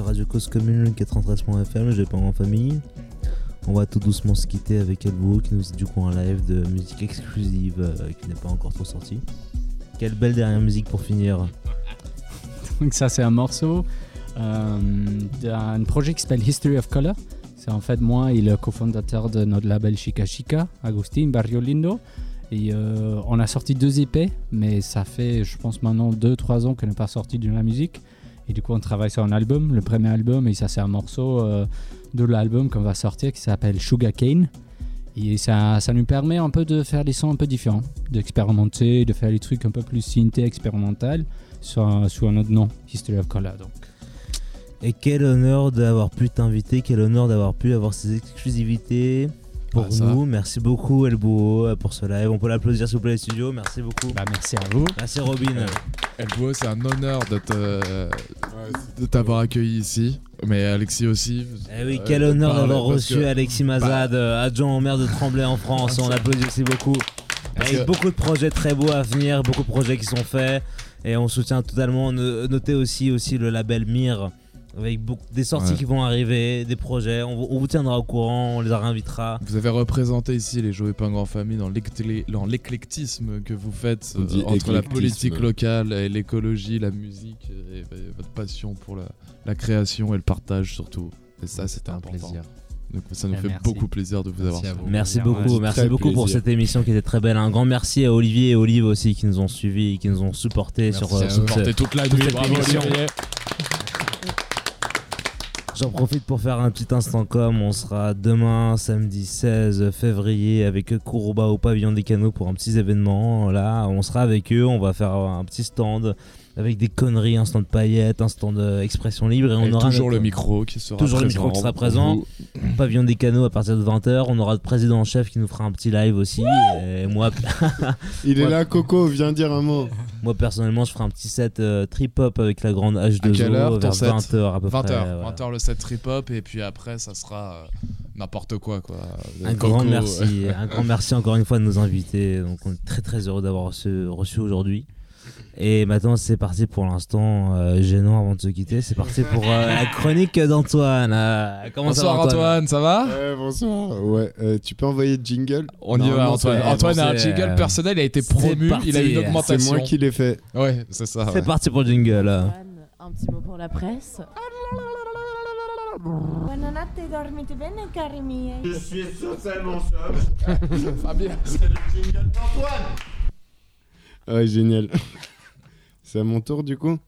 Sur Radio Cause Commune 93.fm, j'ai pas en famille. On va tout doucement se quitter avec Elbow qui nous fait du coup un live de musique exclusive euh, qui n'est pas encore trop sorti. Quelle belle dernière musique pour finir. Donc ça c'est un morceau euh, d'un projet qui s'appelle History of Color. C'est en fait moi et le cofondateur de notre label Chica Chica, Agustin Barrio Lindo. Et euh, on a sorti deux EP, mais ça fait je pense maintenant 2-3 ans qu'on n'est pas sorti de la musique. Et du coup on travaille sur un album, le premier album, et ça c'est un morceau euh, de l'album qu'on va sortir qui s'appelle Sugar Cane. Et ça, ça nous permet un peu de faire des sons un peu différents, d'expérimenter, de faire des trucs un peu plus synthé expérimental sur un autre nom, History of Color. Donc. Et quel honneur d'avoir pu t'inviter, quel honneur d'avoir pu avoir ces exclusivités pour Ah, nous. Merci beaucoup Elbow euh, pour ce live. On peut l'applaudir s'il vous plaît les studios. Merci beaucoup. Bah, merci à vous. Merci Robin. Elbow, c'est un honneur de te de t'avoir accueilli ici. Mais Alexis aussi. Eh oui, Euh, quel honneur d'avoir reçu que- Alexis Mazad, euh, adjoint au maire de Tremblay en France. On l'applaudit aussi beaucoup. Avec que- beaucoup de projets très beaux à venir, beaucoup de projets qui sont faits. Et on soutient totalement. Notez aussi, aussi le label Mir. Avec beaucoup, des sorties Ouais. qui vont arriver, des projets. On, vous- on vous tiendra au courant, on les réinvitera. Vous avez représenté ici les Joyeux Pingouins en famille dans l'éclectisme que vous faites euh, entre la politique locale et l'écologie, la musique et, et votre passion pour la, la création et le partage surtout. Et ça, c'était un important. plaisir. Donc ça nous Eh, fait merci. beaucoup plaisir de vous Merci avoir. vous. Merci beaucoup, merci beaucoup pour cette émission qui était très belle. Un grand merci à Olivier et Olive aussi qui nous ont suivis, qui nous ont supportés Merci sur, à euh, toute cette- toute la toute nuit, cette bravo émission. Olivier. J'en profite pour faire un petit instant com. On sera demain, samedi 16 février, avec Kuruba au pavillon des canaux pour un petit événement. Là, on sera avec eux. On va faire un petit stand avec des conneries, un stand paillettes, un stand euh, expression libre. Et on Et aura toujours notre- le micro qui sera Toujours le présent. micro qui sera présent. Pavillon des canaux à partir de 20h. On aura le président en chef qui nous fera un petit live aussi. Et moi, <laughs> Il est là, Coco, viens dire un mot. moi personnellement, je ferai un petit set euh, trip-hop avec la grande À H2O quelle heure ton vers set 20h à peu 20h, près. voilà. 20h le set trip hop et puis après ça sera euh, n'importe quoi quoi. Un Coco, grand euh, merci, un grand <laughs> merci encore une fois de nous inviter. Donc on est très très heureux d'avoir reçu, reçu aujourd'hui. Et maintenant c'est parti pour l'instant euh, gênant avant de se quitter. C'est parti pour euh, la chronique d'Antoine. Euh, comment ça va, Bonsoir Antoine, ça va Ouais, bonsoir. Ouais, euh, tu peux envoyer le jingle On y va Antoine. Antoine a un jingle euh, personnel, il a été c'est promu, parti. il a eu une C'est C'est augmentation. moi qui l'ai fait. Ouais, c'est ça. C'est ouais. parti pour le jingle. Un petit mot pour la presse. Buonanotte, dormite bene, cari miei. Je suis totalement sobre. <laughs> Fabien. C'est le jingle d'Antoine. Ouais, génial. <laughs> C'est à mon tour du coup?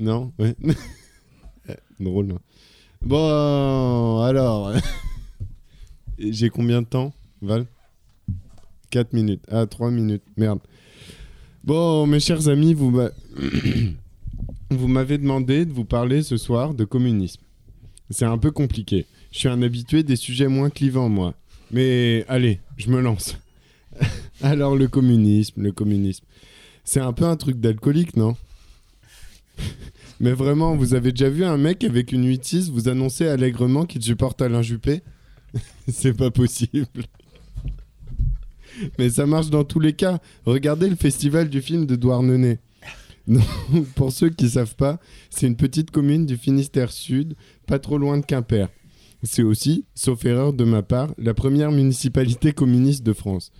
Non Ouais. <laughs> Eh, Drôle. hein. Bon, alors. <laughs> J'ai combien de temps, Val? 4 minutes. Ah, 3 minutes. Merde. Bon, mes chers amis, vous <coughs> vous m'avez demandé de vous parler ce soir de communisme. C'est un peu compliqué. Je suis un habitué des sujets moins clivants, moi. Mais allez, je me lance. Alors, le communisme, le communisme. C'est un peu un truc d'alcoolique, non? <laughs> Mais vraiment, vous avez déjà vu un mec avec une 8-6 vous annoncer allègrement qu'il supporte Alain Juppé? <laughs> C'est pas possible. Mais ça marche dans tous les cas. Regardez le festival du film de Douarnenez. <laughs> Pour ceux qui savent pas, c'est une petite commune du Finistère Sud, pas trop loin de Quimper. C'est aussi, sauf erreur de ma part, la première municipalité communiste de France.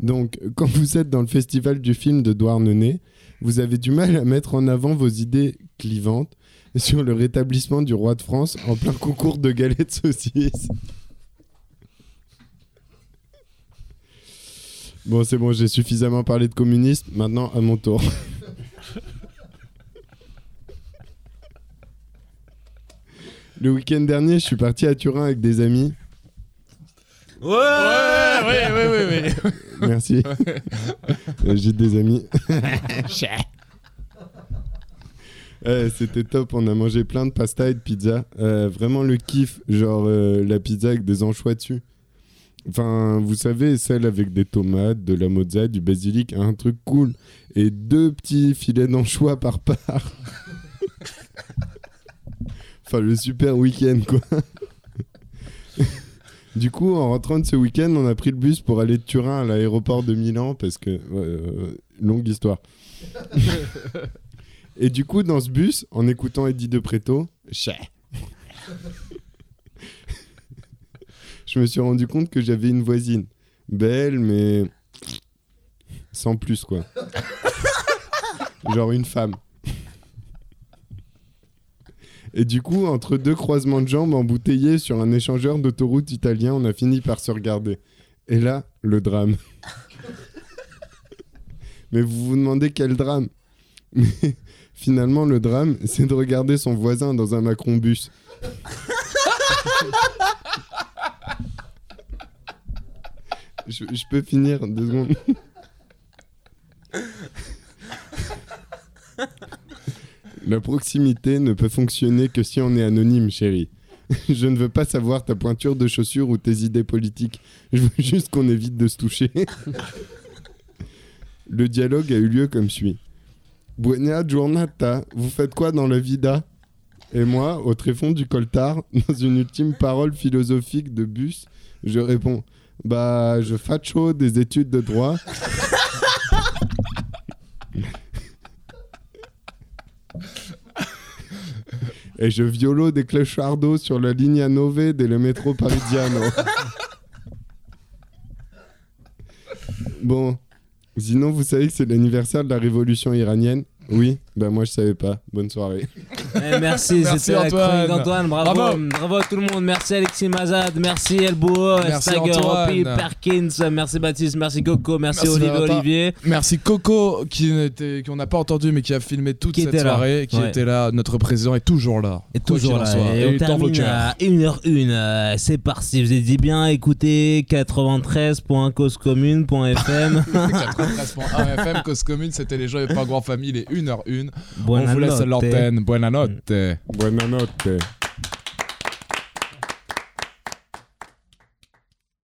Donc, quand vous êtes dans le festival du film de Douarnenez, vous avez du mal à mettre en avant vos idées clivantes sur le rétablissement du roi de France en plein concours de galettes saucisses. Bon, c'est bon, j'ai suffisamment parlé de communisme. Maintenant, à mon tour. Le week-end dernier, je suis parti à Turin avec des amis. Ouais, ouais, ouais, ouais, ouais. <laughs> Merci. Euh, J'ai des amis. <laughs> Ouais, C'était top, on a mangé plein de pasta et de pizza. Euh, vraiment le kiff, genre euh, la pizza avec des anchois dessus. Enfin, vous savez, celle avec des tomates, de la mozza, du basilic, un truc cool. Et deux petits filets d'anchois par part. <laughs> enfin, le super week-end, quoi. Du coup, en rentrant de ce week-end, on a pris le bus pour aller de Turin à l'aéroport de Milan parce que euh, longue histoire. <laughs> Et du coup, dans ce bus, en écoutant Eddie de Preto, je me suis rendu compte que j'avais une voisine. Belle, mais sans plus, quoi. <laughs> Genre une femme. Et du coup, entre deux croisements de jambes embouteillés sur un échangeur d'autoroute italien, on a fini par se regarder. Et là, le drame. <laughs> Mais vous vous demandez quel drame Mais finalement, le drame, c'est de regarder son voisin dans un Macron bus. <laughs> je, je peux finir deux secondes <laughs> La proximité ne peut fonctionner que si on est anonyme, chérie. <laughs> Je ne veux pas savoir ta pointure de chaussure ou tes idées politiques. Je veux juste qu'on évite de se toucher. <laughs> Le dialogue a eu lieu comme suit. Buena giornata, vous faites quoi dans la vida? Et moi, au tréfonds du coltard, <laughs> dans une ultime parole philosophique de bus, je réponds Bah, je facho des études de droit. Et je violo des clochardos sur la ligne à Nové dès le métro Paridiano. <laughs> bon, sinon vous savez que c'est l'anniversaire de la révolution iranienne? Oui, bah moi je savais pas. Bonne soirée. Eh, merci, c'était la chronique d'Antoine. Bravo. Bravo. bravo, à tout le monde. Merci Alexis Mazad, merci Elboa, Merci, Stagger. Hopi, Perkins, merci Baptiste, merci Coco, merci, Olivier. Merci Coco, qui n'était- qu'on n'a pas entendu, mais qui a filmé toute Qui cette soirée, qui Ouais. était là. Notre président est toujours là. Et toujours là. soit. Et Et on termine à 1h01. euh, C'est parti. Vous avez dit bien écoutez 93.causecommune.fm. 93.1 FM, Cause Commune, c'était les Joyeux Pingouins Famille, les 1h01. On vous laisse l'antenne. Buonanotte. Buonanotte.